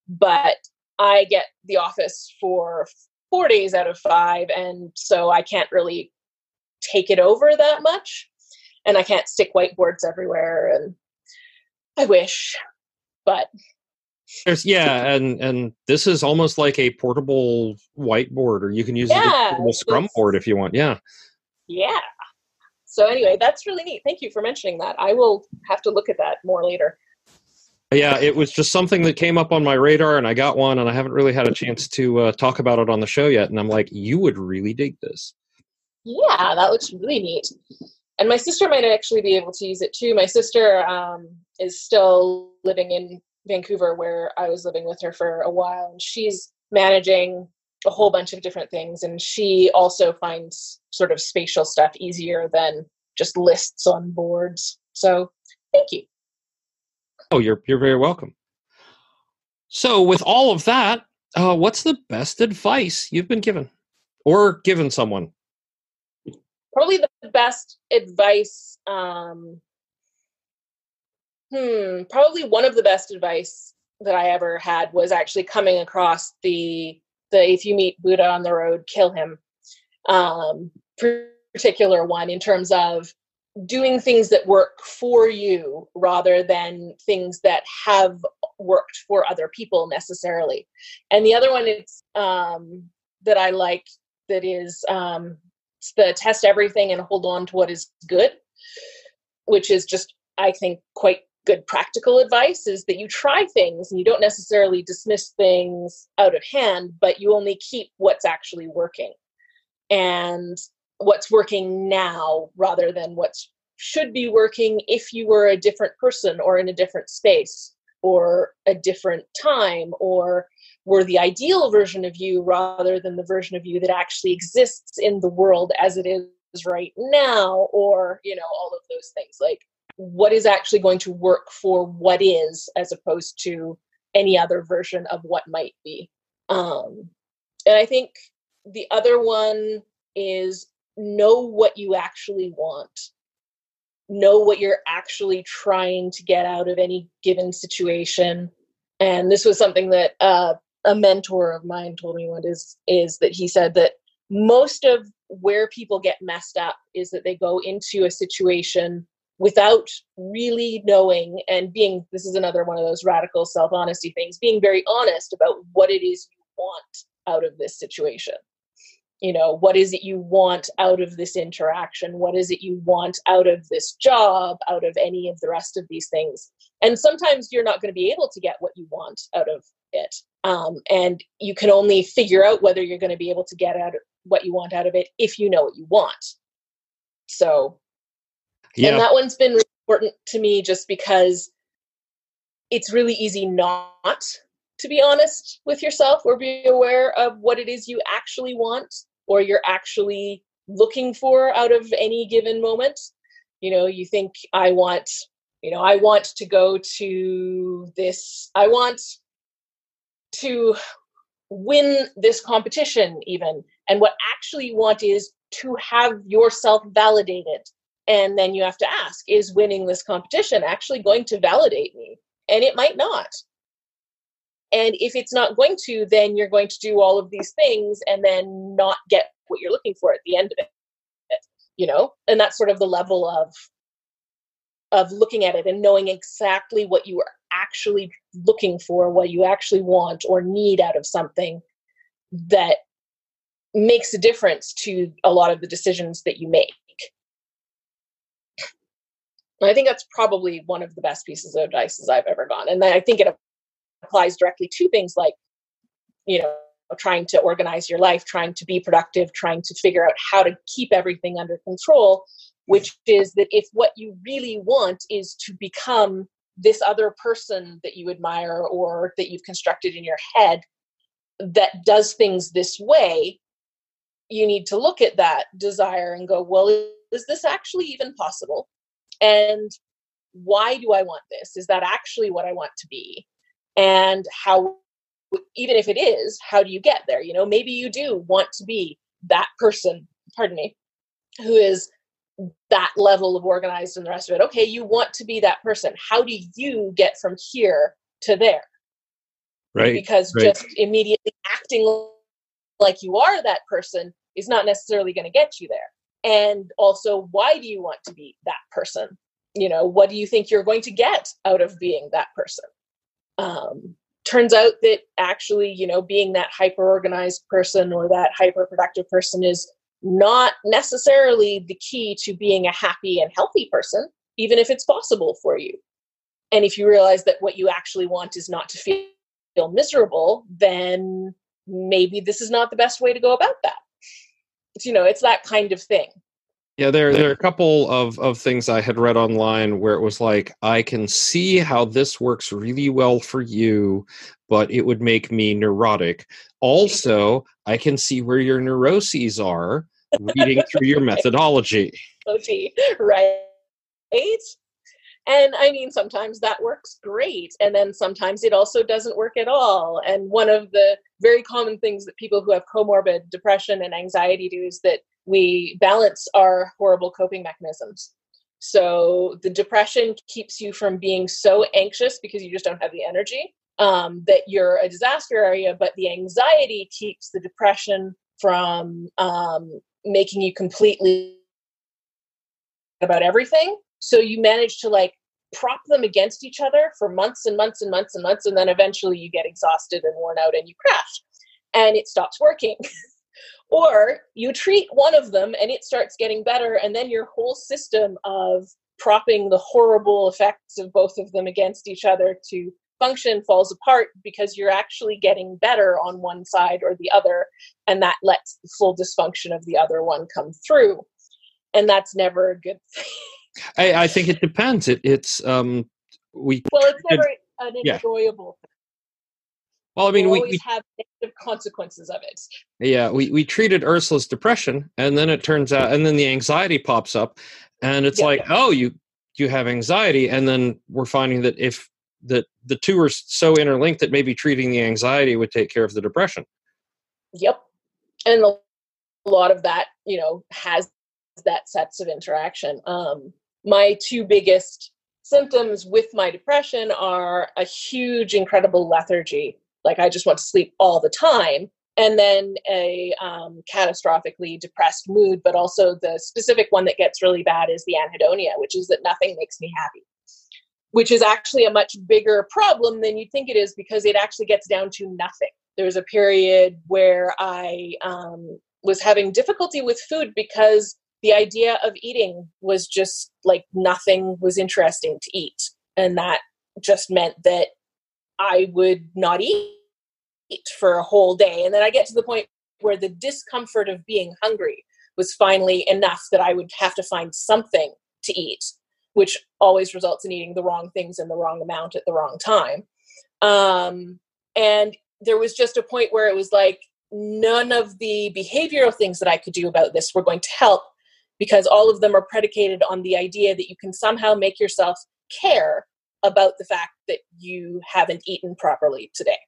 But I get the office for four days out of five, and so I can't really take it over that much. And I can't stick whiteboards everywhere and I wish, but There's yeah, and and this is almost like a portable whiteboard, or you can use as a portable scrum board if you want. Yeah. yeah. So anyway, that's really neat. Thank you for mentioning that. I will have to look at that more later. Yeah, it was just something that came up on my radar, and I got one, and I haven't really had a chance to uh, talk about it on the show yet. And I'm like, you would really dig this. Yeah, that looks really neat. And my sister might actually be able to use it too. My sister um, is still living in Vancouver, where I was living with her for a while, and she's managing a whole bunch of different things. And she also finds sort of spatial stuff easier than just lists on boards. So thank you. Oh, you're you're very welcome. So, with all of that, uh, what's the best advice you've been given or given someone? Probably the best advice. Um, hmm, probably one of the best advice that I ever had was actually coming across the the if you meet Buddha on the road, kill him. Um, particular one in terms of doing things that work for you rather than things that have worked for other people necessarily. And the other one is um, that I like that is um, the test everything and hold on to what is good, which is just I think quite good practical advice is that you try things and you don't necessarily dismiss things out of hand, but you only keep what's actually working and what's working now rather than what should be working if you were a different person or in a different space or a different time or were the ideal version of you rather than the version of you that actually exists in the world as it is right now or you know all of those things. Like what is actually going to work for what is as opposed to any other version of what might be. Um and i think the other one is know what you actually want know what you're actually trying to get out of any given situation. And this was something that uh, a mentor of mine told me what is is that he said that most of where people get messed up is that they go into a situation without really knowing and being this is another one of those radical self-honesty things being very honest about what it is you want out of this situation you know what is it you want out of this interaction? What is it you want out of this job out of any of the rest of these things? And sometimes you're not going to be able to get what you want out of it um, and you can only figure out whether you're going to be able to get out what you want out of it if you know what you want. So yeah. and that one's been really important to me just because it's really easy not to be honest with yourself or be aware of what it is you actually want or you're actually looking for out of any given moment. You know you think i want you know i want to go to this i want to win this competition even. And what actually you want is to have yourself validated. And then you have to ask is winning this competition actually going to validate me? And it might not and if it's not going to, then you're going to do all of these things and then not get what you're looking for at the end of it. You know? And that's sort of the level of of looking at it and knowing exactly what you are actually looking for, what you actually want or need out of something that makes a difference to a lot of the decisions that you make. I think that's probably one of the best pieces of advice I've ever gotten. And I think it applies directly to things like, you know, trying to organize your life, trying to be productive, trying to figure out how to keep everything under control, which is that if what you really want is to become this other person that you admire or that you've constructed in your head that does things this way, you need to look at that desire and go, well, is this actually even possible? And why do I want this? Is that actually what I want to be? And how even if it is how do you get there? You know maybe you do want to be that person pardon me who is that level of organized and the rest of it. Okay you want to be that person. How do you get from here to there? Right because right. just immediately acting like you are that person is not necessarily going to get you there. And also why do you want to be that person? You know what do you think you're going to get out of being that person um, turns out that actually you know being that hyper organized person or that hyper productive person is not necessarily the key to being a happy and healthy person even if it's possible for you. And if you realize that what you actually want is not to feel, feel miserable then maybe this is not the best way to go about that. You know it's that kind of thing Yeah, there there are a couple of, of things I had read online where it was like, I can see how this works really well for you, but it would make me neurotic. Also, I can see where your neuroses are reading through your methodology. Right. And I mean, sometimes that works great. And then sometimes it also doesn't work at all. And one of the very common things that people who have comorbid depression and anxiety do is that we balance our horrible coping mechanisms. So the depression keeps you from being so anxious because you just don't have the energy um, that you're a disaster area, but the anxiety keeps the depression from um, making you completely about everything. So you manage to like prop them against each other for months and months and months and months, and then eventually you get exhausted and worn out and you crash and it stops working. or you treat one of them and it starts getting better, and then your whole system of propping the horrible effects of both of them against each other to function falls apart because you're actually getting better on one side or the other, and that lets the full dysfunction of the other one come through. And that's never a good thing. I, I think it depends. It, it's um, we. Well, it's never an enjoyable. Yeah. Well, I mean, we, we have negative consequences of it. Yeah, we we treated Ursula's depression, and then it turns out, and then the anxiety pops up, and it's yeah. like, oh, you you have anxiety, and then we're finding that if that the two are so interlinked that maybe treating the anxiety would take care of the depression. Yep, and a lot of that, you know, has that sets of interaction. Um, my two biggest symptoms with my depression are a huge, incredible lethargy. Like I just want to sleep all the time. And then a um, catastrophically depressed mood, but also the specific one that gets really bad is the anhedonia, which is that nothing makes me happy, which is actually a much bigger problem than you think it is because it actually gets down to nothing. There was a period where I um, was having difficulty with food because the idea of eating was just like nothing was interesting to eat. And that just meant that I would not eat for a whole day. And then I get to the point where the discomfort of being hungry was finally enough that I would have to find something to eat, which always results in eating the wrong things in the wrong amount at the wrong time. Um, and there was just a point where it was like none of the behavioral things that I could do about this were going to help because all of them are predicated on the idea that you can somehow make yourself care about the fact that you haven't eaten properly today.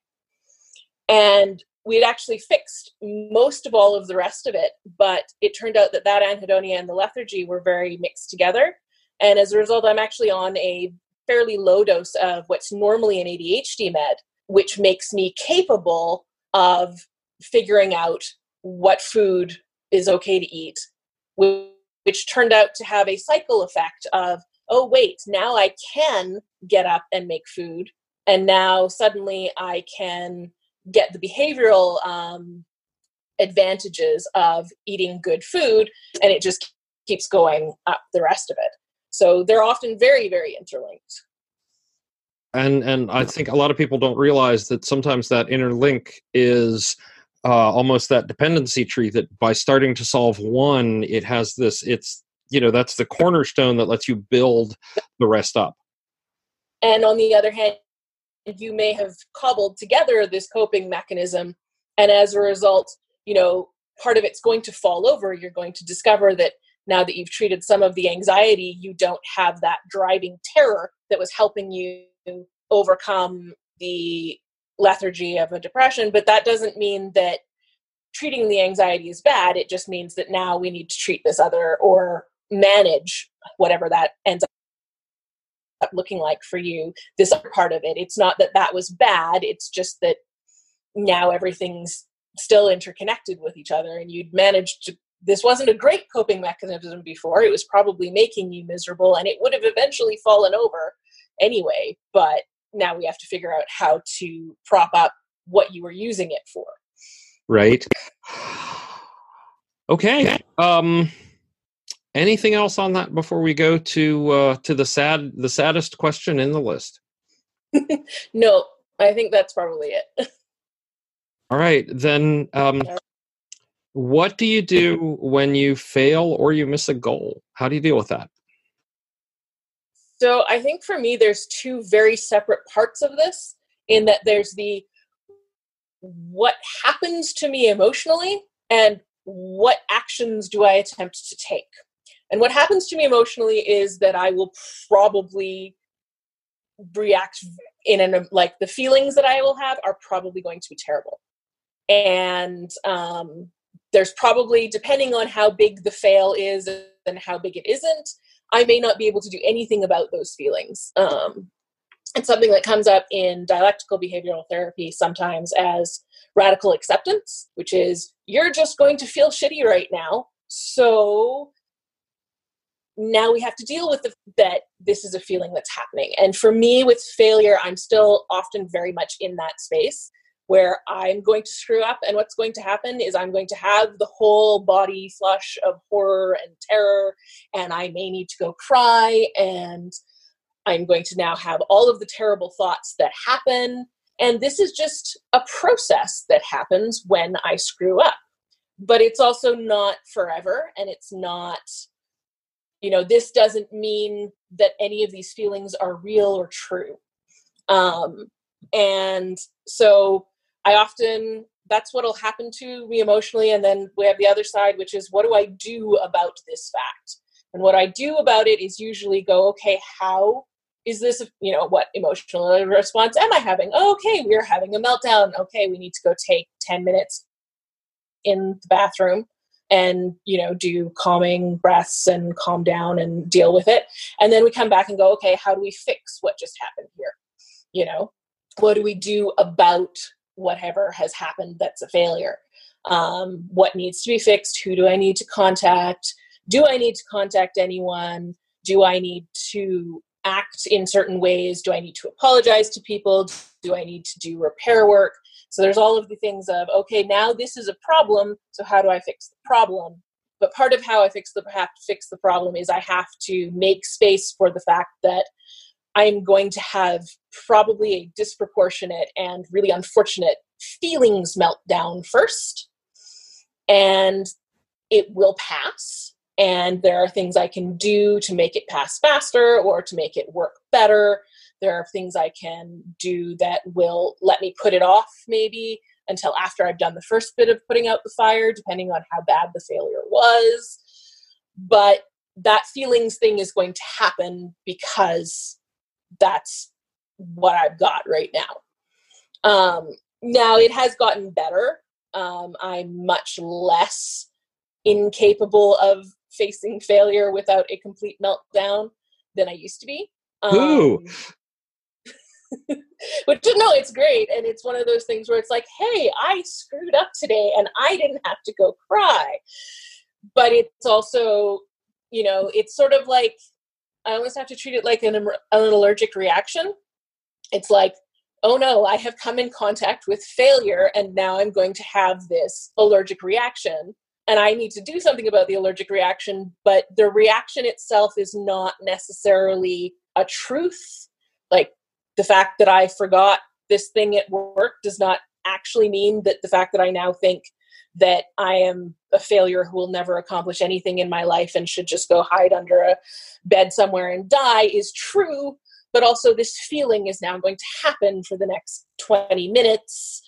And we had actually fixed most of all of the rest of it, but it turned out that that anhedonia and the lethargy were very mixed together. And as a result, I'm actually on a fairly low dose of what's normally an ADHD med, which makes me capable of figuring out what food is okay to eat, which turned out to have a cycle effect of, oh, wait, now I can get up and make food. And now suddenly I can get the behavioral um, advantages of eating good food. And it just keeps going up the rest of it. So they're often very, very interlinked. And and I think a lot of people don't realize that sometimes that interlink is uh, almost that dependency tree that by starting to solve one, it has this, it's, you know, that's the cornerstone that lets you build the rest up. And on the other hand, you may have cobbled together this coping mechanism. And as a result, you know, part of it's going to fall over. You're going to discover that now that you've treated some of the anxiety, you don't have that driving terror that was helping you overcome the lethargy of a depression, but that doesn't mean that treating the anxiety is bad. It just means that now we need to treat this other or manage whatever that ends up looking like for you, this other part of it. It's not that that was bad, it's just that now everything's still interconnected with each other and you'd managed to this wasn't a great coping mechanism before it was probably making you miserable and it would have eventually fallen over anyway but now we have to figure out how to prop up what you were using it for right okay um anything else on that before we go to uh to the sad the saddest question in the list no i think that's probably it all right then um what do you do when you fail or you miss a goal? How do you deal with that? So I think for me, there's two very separate parts of this. In that there's the what happens to me emotionally and what actions do I attempt to take. And what happens to me emotionally is that I will probably react in an like the feelings that I will have are probably going to be terrible. And um, there's probably depending on how big the fail is and how big it isn't, I may not be able to do anything about those feelings. Um, it's something that comes up in dialectical behavioral therapy sometimes as radical acceptance, which is you're just going to feel shitty right now. So now we have to deal with the, that this is a feeling that's happening. And for me, with failure, I'm still often very much in that space where I'm going to screw up, and what's going to happen is I'm going to have the whole body flush of horror and terror, and I may need to go cry, and I'm going to now have all of the terrible thoughts that happen. And this is just a process that happens when I screw up. But it's also not forever, and it's not, you know, this doesn't mean that any of these feelings are real or true. Um, and so I often that's what'll happen to me emotionally and then we have the other side which is what do I do about this fact? And what I do about it is usually go okay, how is this you know what emotional response am I having? okay, we're having a meltdown. Okay, we need to go take 10 minutes in the bathroom and you know do calming breaths and calm down and deal with it and then we come back and go okay how do we fix what just happened here you know what do we do about whatever has happened that's a failure. Um, what needs to be fixed? Who do I need to contact? Do I need to contact anyone? Do I need to act in certain ways? Do I need to apologize to people? Do I need to do repair work? So there's all of the things of, okay, now this is a problem, so how do I fix the problem? But part of how I fix the have to fix the problem is I have to make space for the fact that I'm going to have probably a disproportionate and really unfortunate feelings meltdown first. And it will pass. And there are things I can do to make it pass faster or to make it work better. There are things I can do that will let me put it off maybe until after I've done the first bit of putting out the fire, depending on how bad the failure was. But that feelings thing is going to happen because that's what I've got right now. Um, now it has gotten better. Um, I'm much less incapable of facing failure without a complete meltdown than I used to be. Um, Ooh. but no, it's great, and it's one of those things where it's like, hey, I screwed up today, and I didn't have to go cry. But it's also, you know, it's sort of like I almost have to treat it like an, an allergic reaction. It's like, oh no, I have come in contact with failure and now I'm going to have this allergic reaction. And I need to do something about the allergic reaction, but the reaction itself is not necessarily a truth. Like the fact that I forgot this thing at work does not actually mean that the fact that I now think that I am a failure who will never accomplish anything in my life and should just go hide under a bed somewhere and die is true. But also, this feeling is now going to happen for the next 20 minutes,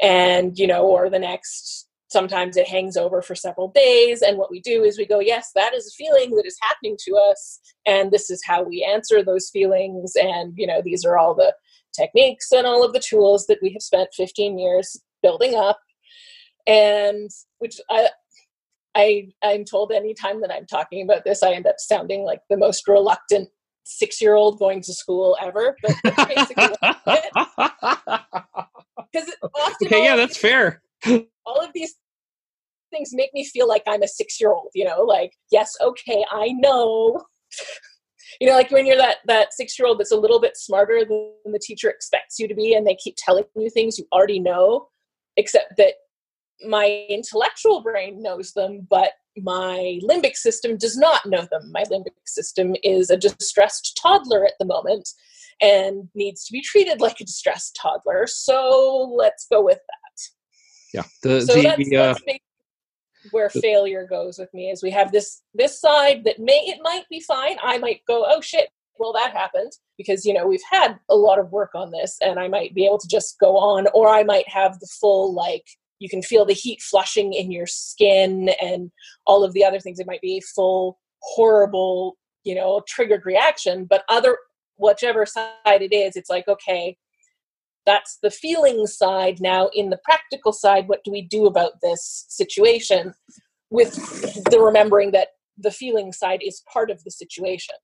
and you know, or the next sometimes it hangs over for several days and what we do is we go yes that is a feeling that is happening to us and this is how we answer those feelings and you know these are all the techniques and all of the tools that we have spent 15 years building up and which I, I I'm told anytime that I'm talking about this, I end up sounding like the most reluctant six year old going to school ever. But that's basically because okay, yeah, that's fair. All of these things make me feel like I'm a six year old. You know, like yes, okay, I know. you know, like when you're that that six year old that's a little bit smarter than the teacher expects you to be, and they keep telling you things you already know, except that my intellectual brain knows them, but my limbic system does not know them. My limbic system is a distressed toddler at the moment and needs to be treated like a distressed toddler. So let's go with that. Yeah. The, so the, that's, uh, that's where failure goes with me is we have this this side that may it might be fine i might go oh shit well that happened because you know we've had a lot of work on this and i might be able to just go on or i might have the full like you can feel the heat flushing in your skin and all of the other things it might be a full horrible you know triggered reaction but other whichever side it is it's like okay that's the feeling side now in the practical side what do we do about this situation with the remembering that the feeling side is part of the situation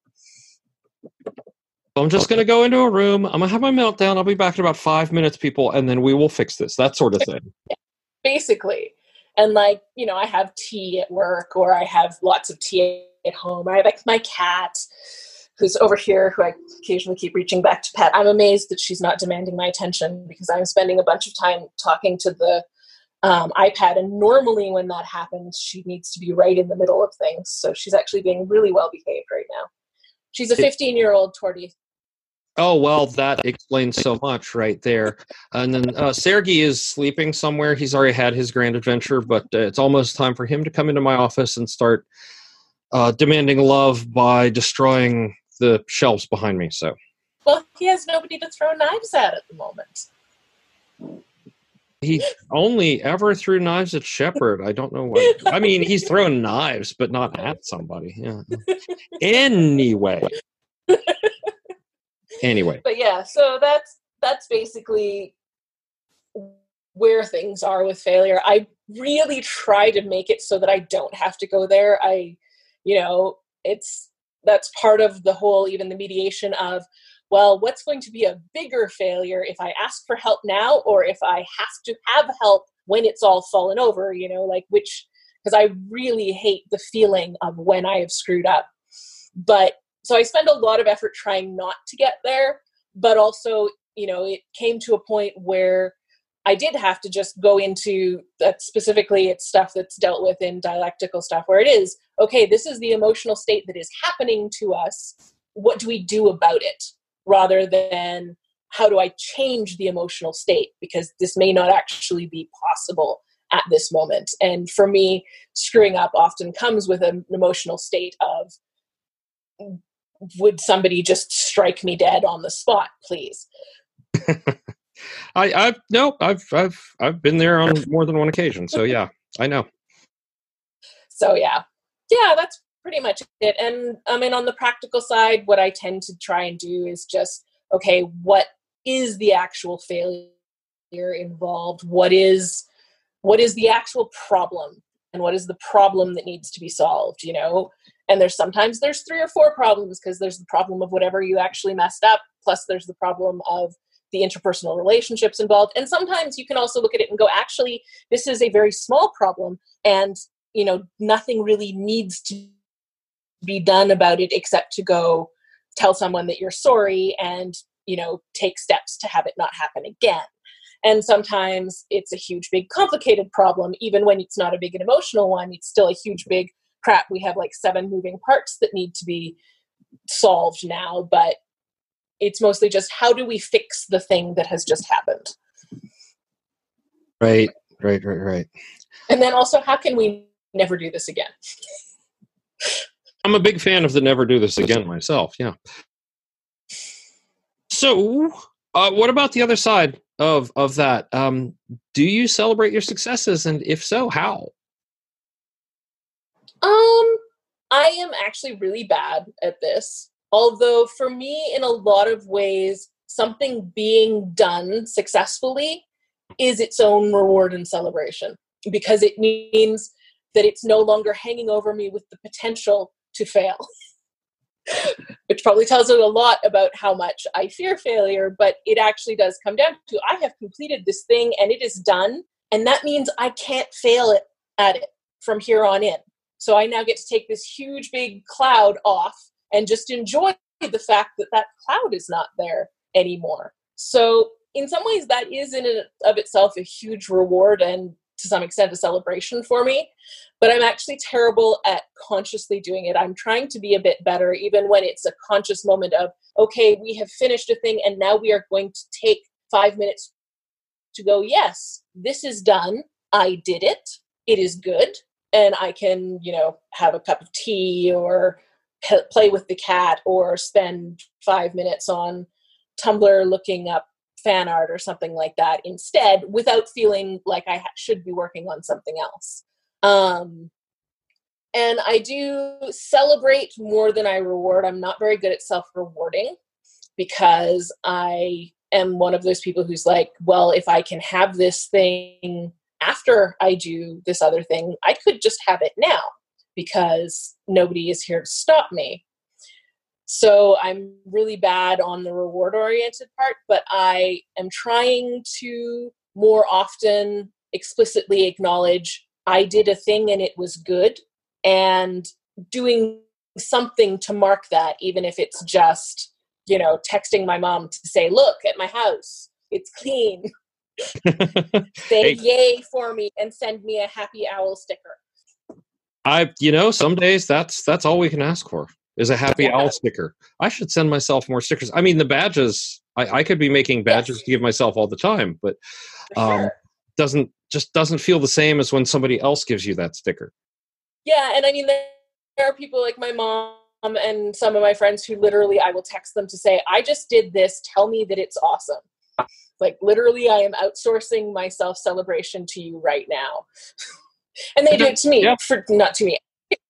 I'm just going to go into a room. I'm going to have my meltdown. I'll be back in about five minutes, people, and then we will fix this. That sort of thing. Basically. And like, you know, I have tea at work or I have lots of tea at home. I have like my cat who's over here, who I occasionally keep reaching back to pet. I'm amazed that she's not demanding my attention because I'm spending a bunch of time talking to the um, iPad. And normally, when that happens, she needs to be right in the middle of things. So she's actually being really well behaved right now. She's a 15 year old tortie. Oh well, that explains so much right there. And then uh, Sergey is sleeping somewhere. He's already had his grand adventure, but uh, it's almost time for him to come into my office and start uh, demanding love by destroying the shelves behind me. So, well, he has nobody to throw knives at at the moment. He only ever threw knives at Shepard. I don't know why. I mean, he's thrown knives, but not at somebody. Yeah. Anyway. Anyway. But yeah, so that's that's basically where things are with failure. I really try to make it so that I don't have to go there. I, you know, it's that's part of the whole even the mediation of well what's going to be a bigger failure if i ask for help now or if i have to have help when it's all fallen over you know like which because i really hate the feeling of when i have screwed up. But so i spend a lot of effort trying not to get there but also you know it came to a point where I did have to just go into that specifically it's stuff that's dealt with in dialectical stuff where it is okay this is the emotional state that is happening to us. What do we do about it? Rather than how do I change the emotional state? Because this may not actually be possible at this moment. And for me screwing up often comes with an emotional state of would somebody just strike me dead on the spot please I, I've no, I've I've I've been there on more than one occasion. So yeah, I know. So yeah, yeah, that's pretty much it. And um, I mean, on the practical side, what I tend to try and do is just okay, what is the actual failure involved? What is what is the actual problem? And what is the problem that needs to be solved? You know, and there's sometimes there's three or four problems because there's the problem of whatever you actually messed up plus there's the problem of the interpersonal relationships involved. And sometimes you can also look at it and go actually this is a very small problem and you know nothing really needs to be done about it except to go tell someone that you're sorry and you know take steps to have it not happen again. And sometimes it's a huge big complicated problem. Even when it's not a big and emotional one it's still a huge big crap. We have like seven moving parts that need to be solved now but it's mostly just how do we fix the thing that has just happened? Right right right right. And then also how can we never do this again? I'm a big fan of the never do this again myself yeah. So uh, what about the other side of of that? Um, do you celebrate your successes? And if so how? Um i am actually really bad at this Although, for me, in a lot of ways, something being done successfully is its own reward and celebration because it means that it's no longer hanging over me with the potential to fail. Which probably tells you a lot about how much I fear failure, but it actually does come down to I have completed this thing and it is done, and that means I can't fail it at it from here on in. So I now get to take this huge big cloud off and just enjoy the fact that that cloud is not there anymore. So, in some ways, that is in and of itself a huge reward and to some extent a celebration for me. But I'm actually terrible at consciously doing it. I'm trying to be a bit better, even when it's a conscious moment of, okay, we have finished a thing and now we are going to take five minutes to go, yes, this is done. I did it. It is good and I can, you know, have a cup of tea or play with the cat or spend five minutes on Tumblr looking up fan art or something like that instead without feeling like I ha- should be working on something else. Um, and I do celebrate more than I reward. I'm not very good at self rewarding because I am one of those people who's like, well, if I can have this thing after I do this other thing, I could just have it now because nobody is here to stop me. So I'm really bad on the reward oriented part, but I am trying to more often explicitly acknowledge I did a thing and it was good and doing something to mark that, even if it's just, you know, texting my mom to say, look at my house, it's clean. say hey. yay for me and send me a happy owl sticker. I, you know, some days that's that's all we can ask for is a happy owl sticker. I should send myself more stickers. I mean, the badges. I, I could be making badges yes. to give myself all the time, but um, sure. doesn't just doesn't feel the same as when somebody else gives you that sticker. Yeah, and I mean, there are people like my mom and some of my friends who literally I will text them to say, "I just did this. Tell me that it's awesome." Like literally, I am outsourcing my self celebration to you right now. and they do it to me yeah. for not to me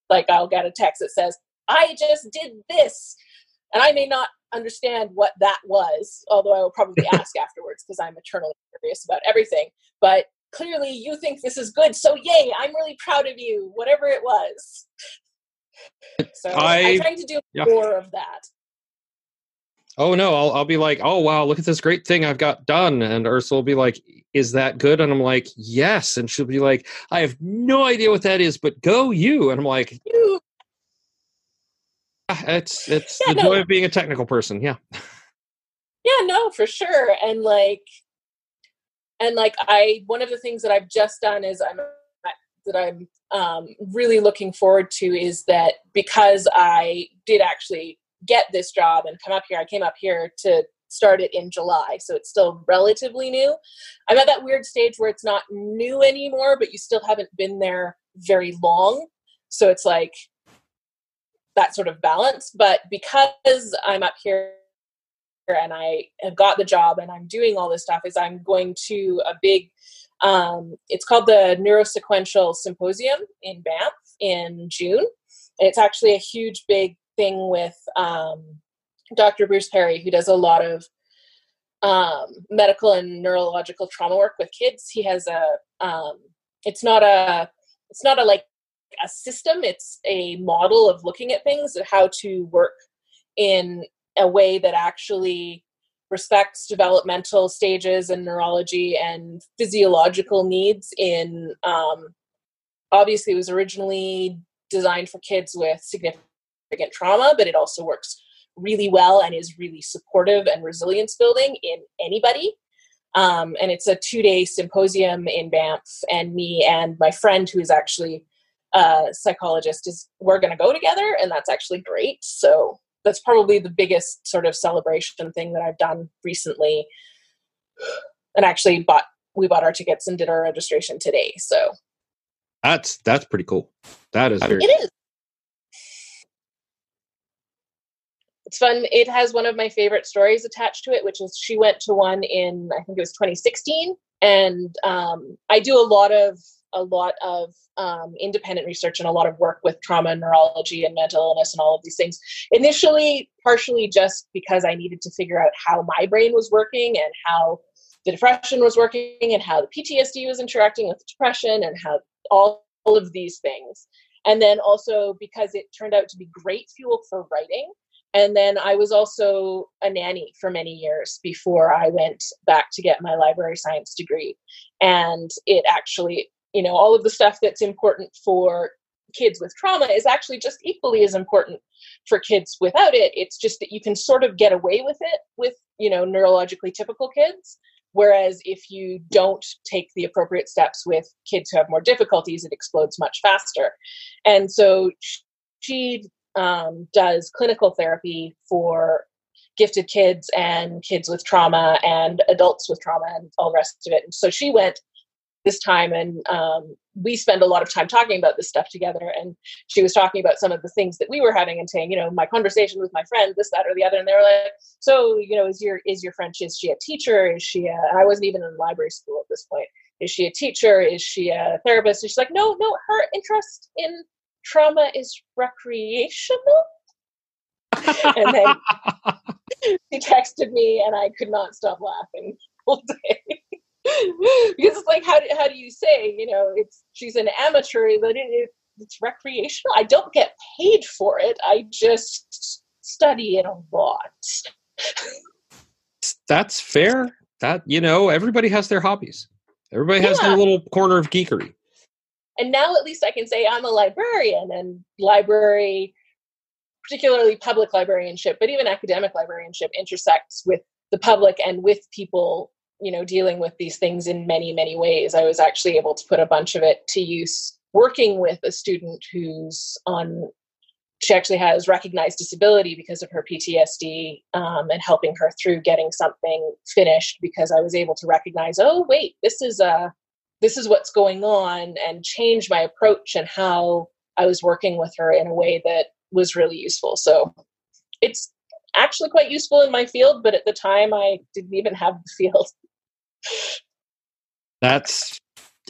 like i'll get a text that says i just did this and i may not understand what that was although i will probably ask afterwards because i'm eternally curious about everything but clearly you think this is good so yay i'm really proud of you whatever it was so I, am trying to do yeah. more of that oh no I'll, I'll be like oh wow look at this great thing i've got done. And ursula will be like is that good? And i'm like yes. And she'll be like i have no idea what that is but go you. And i'm like you. it's it's yeah, the no. joy of being a technical person yeah. Yeah no for sure. And like and like i one of the things that i've just done is i'm that i'm um, really looking forward to is that because i did actually get this job and come up here. I came up here to start it in July, so it's still relatively new. I'm at that weird stage where it's not new anymore, but you still haven't been there very long. So it's like that sort of balance. But because I'm up here and I have got the job and I'm doing all this stuff, is I'm going to a big um, it's called the Neurosequential Symposium in Banff in June. And it's actually a huge, big thing with um, Dr. Bruce Perry, who does a lot of um, medical and neurological trauma work with kids. He has a, um, it's not a, it's not a like a system. It's a model of looking at things, how to work in a way that actually respects developmental stages and neurology and physiological needs in um, obviously it was originally designed for kids with significant significant trauma, but it also works really well and is really supportive and resilience building in anybody. Um, and it's a two day symposium in Banff, and me and my friend, who is actually a psychologist, is we're going to go together, and that's actually great. So that's probably the biggest sort of celebration thing that I've done recently. And actually, bought we bought our tickets and did our registration today. So that's that's pretty cool. That is very- it is it's fun. It has one of my favorite stories attached to it, which is she went to one in I think it was 2016, and um, I do a lot of a lot of um, independent research and a lot of work with trauma and neurology and mental illness and all of these things. Initially, partially just because I needed to figure out how my brain was working and how the depression was working and how the PTSD was interacting with the depression and how all, all of these things. And then also because it turned out to be great fuel for writing and then I was also a nanny for many years before I went back to get my library science degree. And it actually, you know, all of the stuff that's important for kids with trauma is actually just equally as important for kids without it. It's just that you can sort of get away with it with, you know, neurologically typical kids. Whereas if you don't take the appropriate steps with kids who have more difficulties, it explodes much faster. And so she um, does clinical therapy for gifted kids and kids with trauma and adults with trauma and all the rest of it. And so she went this time and um, we spend a lot of time talking about this stuff together. And she was talking about some of the things that we were having and saying you know my conversation with my friend this that or the other. And they were like so you know is your is your french is she a teacher? Is she a, i wasn't even in library school at this point. Is she a teacher? Is she a therapist? And she's like no no her interest in trauma is recreational? And then she texted me and i could not stop laughing all day. Because it's like how do, how do you say you know it's she's an amateur but it, it, it's recreational. I don't get paid for it. I just study it a lot. That's fair. That you know everybody has their hobbies. Everybody has yeah. their little corner of geekery and now at least i can say i'm a librarian and library particularly public librarianship but even academic librarianship intersects with the public and with people you know dealing with these things in many many ways. I was actually able to put a bunch of it to use working with a student who's on she actually has recognized disability because of her ptsd um, and helping her through getting something finished because i was able to recognize oh wait this is a this is what's going on and change my approach and how i was working with her in a way that was really useful so it's actually quite useful in my field but at the time i didn't even have the field that's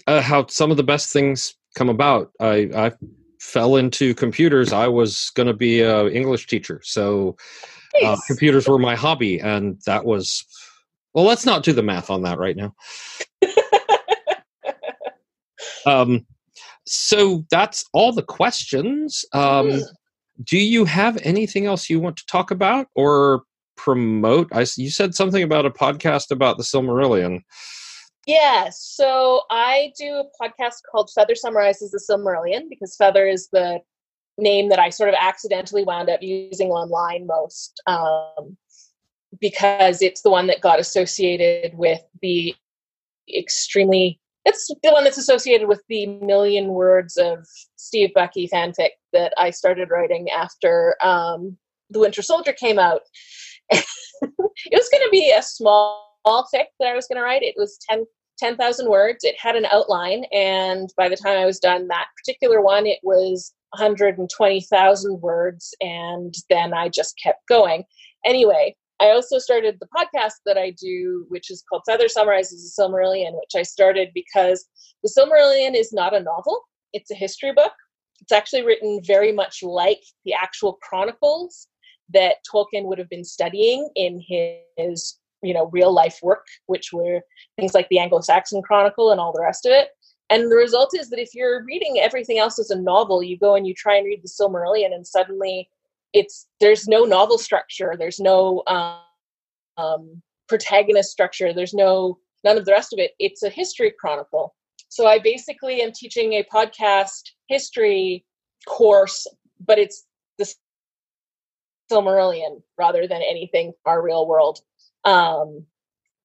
uh, how some of the best things come about. I, I fell into computers. I was going to be an English teacher, so uh, computers were my hobby, and that was. Well, let's not do the math on that right now. um, so that's all the questions. Um, mm. Do you have anything else you want to talk about, or promote? I you said something about a podcast about the Silmarillion. Yeah, so I do a podcast called Feather Summarizes the Silmarillion because Feather is the name that I sort of accidentally wound up using online most um, because it's the one that got associated with the extremely it's the one that's associated with the million words of Steve Bucky fanfic that I started writing after um, The Winter Soldier came out. it was going to be a small fic that I was going to write. It was 10 10,000 words. It had an outline, and by the time I was done that particular one, it was 120,000 words, and then I just kept going. Anyway, I also started the podcast that I do, which is called Feather Summarizes the Silmarillion, which I started because the Silmarillion is not a novel, it's a history book. It's actually written very much like the actual chronicles that Tolkien would have been studying in his, you know, real life work, which were things like the Anglo-Saxon Chronicle and all the rest of it. And the result is that if you're reading everything else as a novel, you go and you try and read the Silmarillion, and suddenly it's there's no novel structure, there's no um, um, protagonist structure, there's no none of the rest of it. It's a history chronicle. So I basically am teaching a podcast history course, but it's the Silmarillion rather than anything our real world. Um,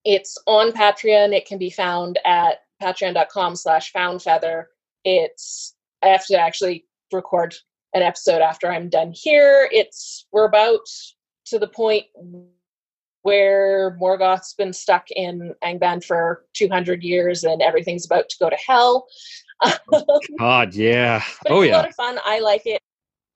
it's on Patreon. It can be found at patreon.com slash foundfeather. It's I have to actually record an episode after I'm done here. It's we're about to the point where Morgoth's been stuck in Angband for 200 years and everything's about to go to hell. God, yeah. Oh, it's yeah. a lot of fun. I like it.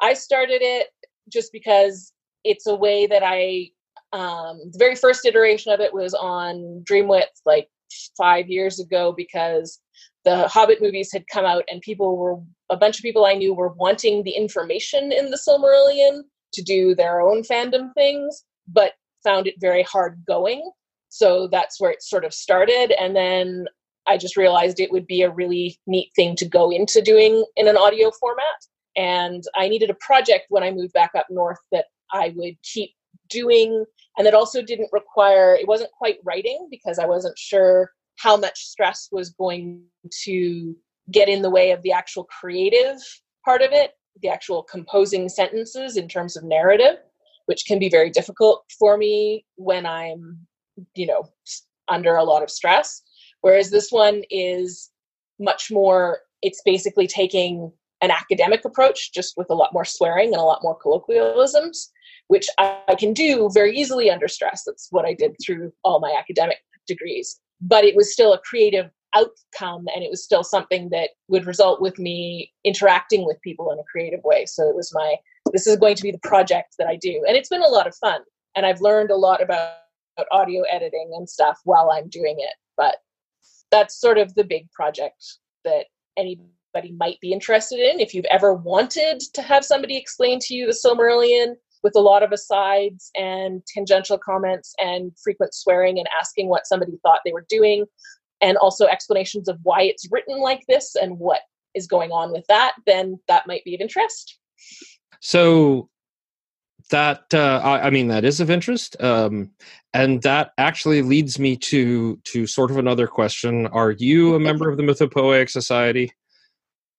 I started it just because it's a way that I, um, the very first iteration of it was on Dreamwidth like five years ago because the Hobbit movies had come out and people were, a bunch of people I knew were wanting the information in the Silmarillion to do their own fandom things, but found it very hard going. So that's where it sort of started. And then I just realized it would be a really neat thing to go into doing in an audio format. And I needed a project when I moved back up north that I would keep doing and that also didn't require, it wasn't quite writing because I wasn't sure how much stress was going to get in the way of the actual creative part of it, the actual composing sentences in terms of narrative, which can be very difficult for me when I'm, you know, under a lot of stress. Whereas this one is much more, it's basically taking an academic approach, just with a lot more swearing and a lot more colloquialisms, which I can do very easily under stress. That's what I did through all my academic degrees. But it was still a creative outcome and it was still something that would result with me interacting with people in a creative way. So it was my this is going to be the project that i do. And it's been a lot of fun and i've learned a lot about, audio editing and stuff while i'm doing it but that's sort of the big project that anybody might be interested in. If you've ever wanted to have somebody explain to you the silmarillion with a lot of asides and tangential comments and frequent swearing and asking what somebody thought they were doing and also explanations of why it's written like this and what is going on with that, then that might be of interest. So that uh, I, I, mean that is of interest, um, and that actually leads me to to sort of another question. Are you a member of the Mythopoeic Society?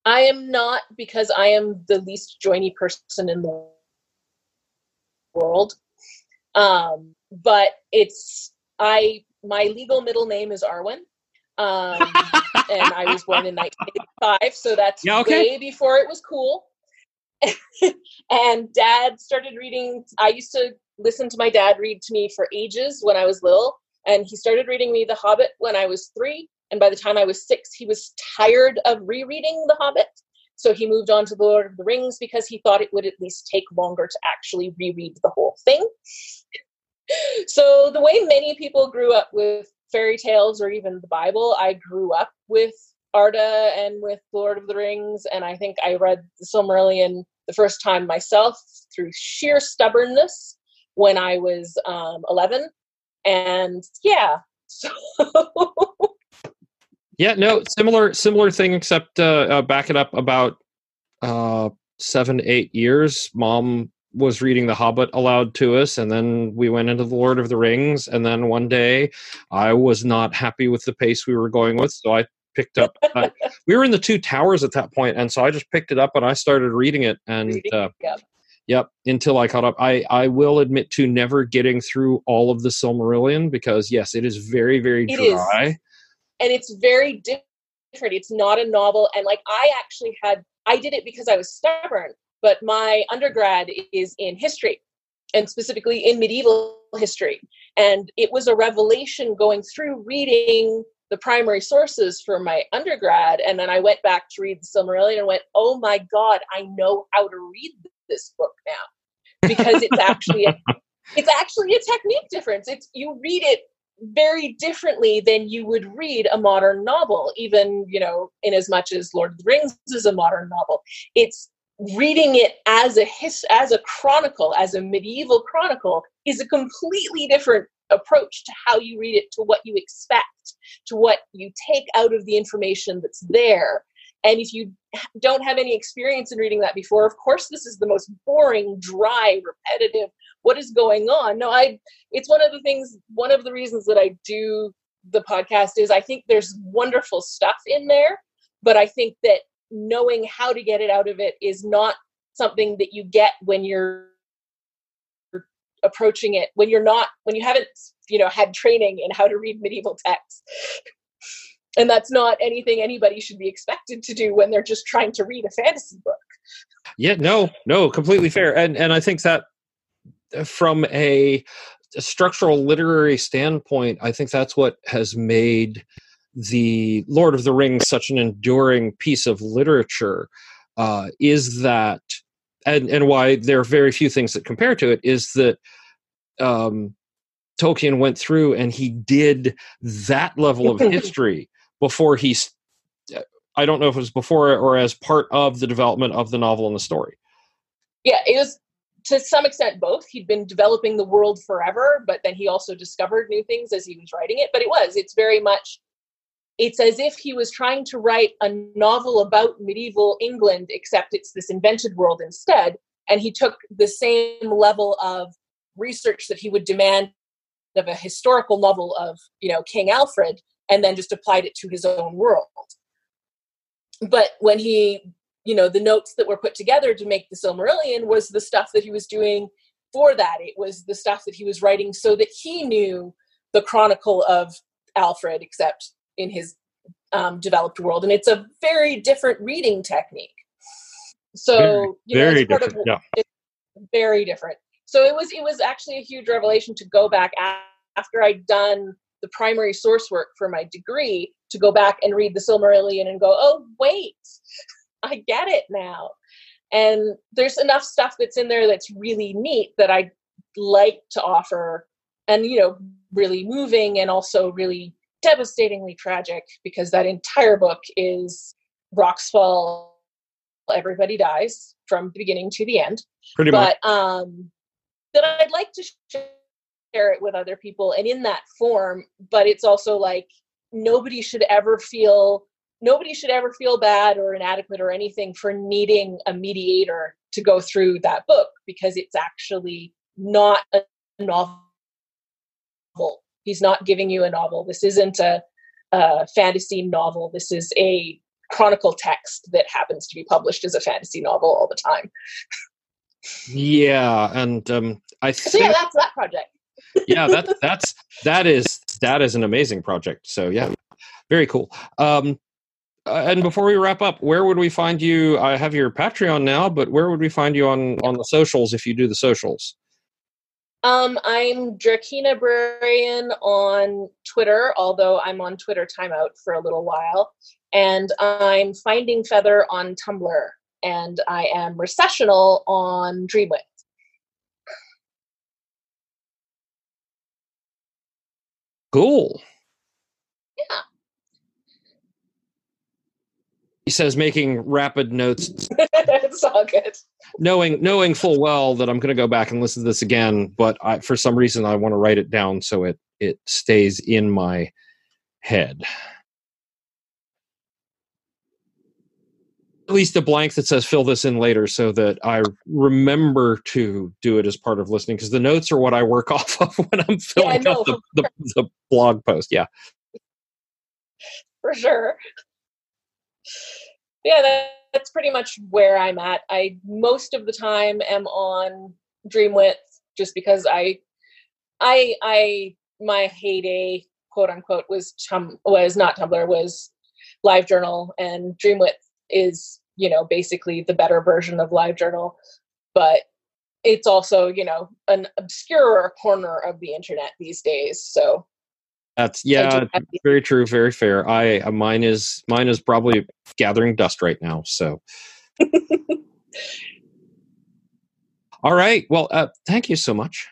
I am not because I am the least joiny person in the world. Um, but it's I my legal middle name is Arwen. Um, and I was born in 1985, so that's yeah, okay. way before it was cool. and dad started reading. I used to listen to my dad read to me for ages when I was little, and he started reading me The Hobbit when I was three. And by the time I was six, he was tired of rereading The Hobbit. So he moved on to The Lord of the Rings because he thought it would at least take longer to actually reread the whole thing. so the way many people grew up with fairy tales or even the Bible, I grew up with Arda and with Lord of the Rings, and I think I read the Silmarillion the first time myself through sheer stubbornness when I was um, 11. And yeah, so Yeah, no, similar similar thing, except uh, uh, back it up about uh, seven, eight years. Mom was reading The Hobbit aloud to us, and then we went into The Lord of the Rings. And then one day, I was not happy with the pace we were going with, so I picked up. Uh, we were in the Two Towers at that point, and so I just picked it up and I started reading it. And uh, yep, until I caught up. I I will admit to never getting through all of the Silmarillion because yes, it is very very dry and it's very different. It's not a novel and like i actually had i did it because i was stubborn but my undergrad is in history and specifically in medieval history and it was a revelation going through reading the primary sources for my undergrad and then i went back to read the silmarillion and went oh my god i know how to read this book now because it's actually a, it's actually a technique difference. It's you read it very differently than you would read a modern novel, even, you know, in as much as Lord of the Rings is a modern novel. It's reading it as a his, as a chronicle, as a medieval chronicle, is a completely different approach to how you read it, to what you expect, to what you take out of the information that's there. And if you don't have any experience in reading that before, of course, this is the most boring, dry, repetitive what is going on? No i it's one of the things one of the reasons that i do the podcast is i think there's wonderful stuff in there but i think that knowing how to get it out of it is not something that you get when you're approaching it when you're not when you haven't you know had training in how to read medieval texts. And that's not anything anybody should be expected to do when they're just trying to read a fantasy book. Yeah no no completely fair. And and i think that from a, a structural literary standpoint, I think that's what has made the Lord of the Rings such an enduring piece of literature. Uh, is that and and why there are very few things that compare to it is that um, Tolkien went through and he did that level of history before he. I don't know if it was before or as part of the development of the novel and the story. Yeah, it was to some extent both. He'd been developing the world forever but then he also discovered new things as he was writing it. But it was it's very much it's as if he was trying to write a novel about medieval england except it's this invented world instead. And he took the same level of research that he would demand of a historical novel of you know king alfred and then just applied it to his own world. But when he you know the notes that were put together to make the silmarillion was the stuff that he was doing for that. It was the stuff that he was writing so that he knew the chronicle of alfred except in his um, developed world. And it's a very different reading technique. So very, you know, very different of, yeah. very different. So it was it was actually a huge revelation to go back after i'd done the primary source work for my degree to go back and read the Silmarillion and go, oh, wait, I get it now. And there's enough stuff that's in there that's really neat that I like to offer and, you know, really moving and also really devastatingly tragic because that entire book is rocks fall, everybody dies from the beginning to the end. Pretty but, much. um, that I'd like to share it with other people and in that form, but it's also like nobody should ever feel nobody should ever feel bad or inadequate or anything for needing a mediator to go through that book because it's actually not a novel. He's not giving you a novel. This isn't a, a fantasy novel. This is a chronicle text that happens to be published as a fantasy novel all the time. Yeah, and um, I So think yeah, that's that project. yeah, that that's that is that is an amazing project. So yeah, very cool. Um, uh, and before we wrap up, where would we find you? I have your Patreon now, but where would we find you on on the socials if you do the socials? Um, I'm Drakina Brarian on Twitter, although I'm on Twitter timeout for a little while. And I'm Finding Feather on Tumblr. And I am Recessional on Dreamwidth. Cool. Yeah. He says, making rapid notes, it's all good. knowing knowing full well that I'm going to go back and listen to this again, but I, for some reason I want to write it down so it it stays in my head. At least a blank that says fill this in later so that I remember to do it as part of listening because the notes are what I work off of when I'm filling no, out the, the, the blog post. Yeah. for sure. Yeah, that, that's pretty much where I'm at. I most of the time am on Dreamwidth just because I, I, I, my heyday, quote unquote, was tum was not Tumblr was LiveJournal, and Dreamwidth is you know basically the better version of LiveJournal, but it's also you know an obscure corner of the internet these days. So That's yeah, very true, very fair. I uh, mine is mine is probably gathering dust right now. So, all right. Well, uh, thank you so much.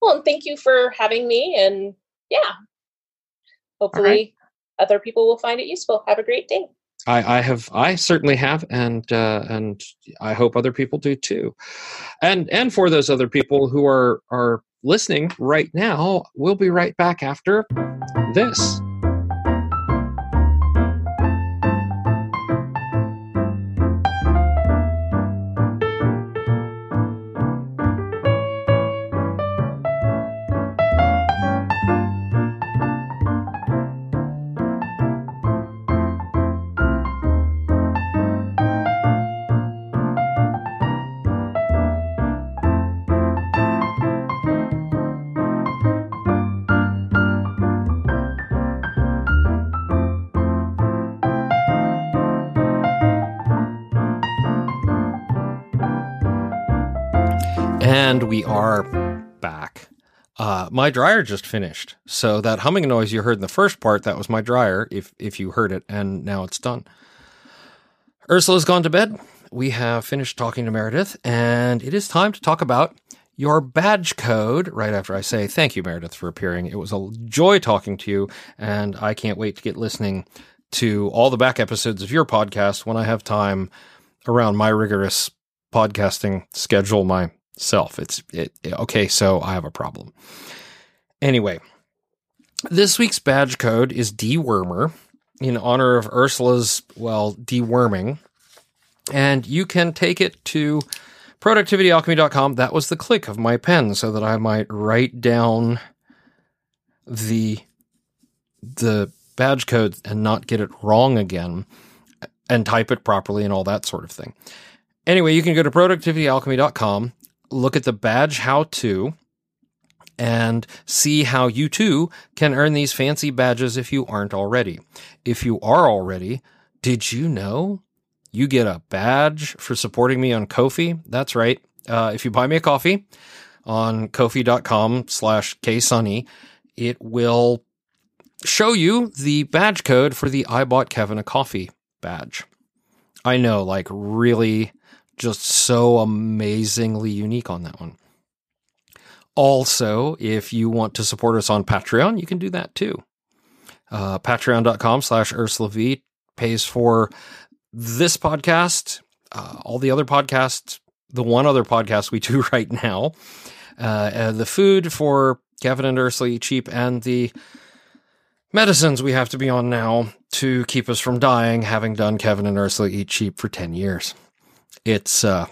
Well, and thank you for having me. And yeah, hopefully other people will find it useful. Have a great day. I, I have, I certainly have, and uh, and I hope other people do too. And and for those other people who are are listening right now, we'll be right back after this. My dryer just finished. So that humming noise you heard in the first part, that was my dryer, if if you heard it, and now it's done. Ursula's gone to bed. We have finished talking to Meredith, and it is time to talk about your badge code. Right after I say thank you, Meredith, for appearing. It was a joy talking to you, and I can't wait to get listening to all the back episodes of your podcast when I have time around my rigorous podcasting schedule myself. It's it, okay, so I have a problem. Anyway, this week's badge code is dewormer in honor of Ursula's well deworming, and you can take it to productivityalchemy.com. That was the click of my pen, so that I might write down the the badge code and not get it wrong again and type it properly and all that sort of thing. Anyway, you can go to productivityalchemy.com, look at the badge how to, and see how you too can earn these fancy badges if you aren't already. If you are already, did you know you get a badge for supporting me on Ko-fi? That's right. Uh, if you buy me a coffee on ko-fi.com slash ksonney, it will show you the badge code for the I bought Kevin a coffee badge. I know, like really just so amazingly unique on that one. Also, if you want to support us on Patreon, you can do that too. Uh, Patreon.com slash Ursula V pays for this podcast, uh, all the other podcasts, the one other podcast we do right now, uh, uh the food for Kevin and Ursula Cheap, and the medicines we have to be on now to keep us from dying, having done Kevin and Ursula Eat Cheap for 10 years. It's, uh,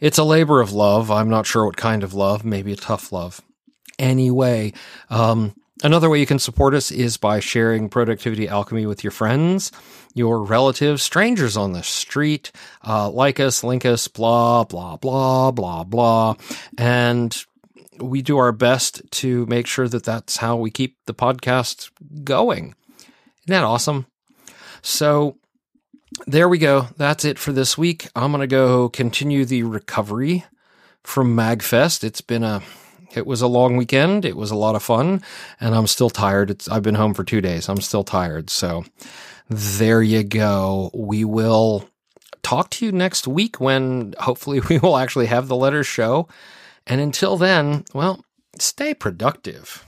it's a labor of love. I'm not sure what kind of love, maybe a tough love. Anyway, um, another way you can support us is by sharing Productivity Alchemy with your friends, your relatives, strangers on the street. Uh, like us, link us, blah, blah, blah, blah, blah. And we do our best to make sure that that's how we keep the podcast going. Isn't that awesome? So, there we go. That's it for this week. I'm going to go continue the recovery from MagFest. It's been a it was a long weekend. It was a lot of fun, and I'm still tired. It's, I've been home for two days. I'm still tired. So there you go. We will talk to you next week when hopefully we will actually have the letters show. And until then, well, stay productive.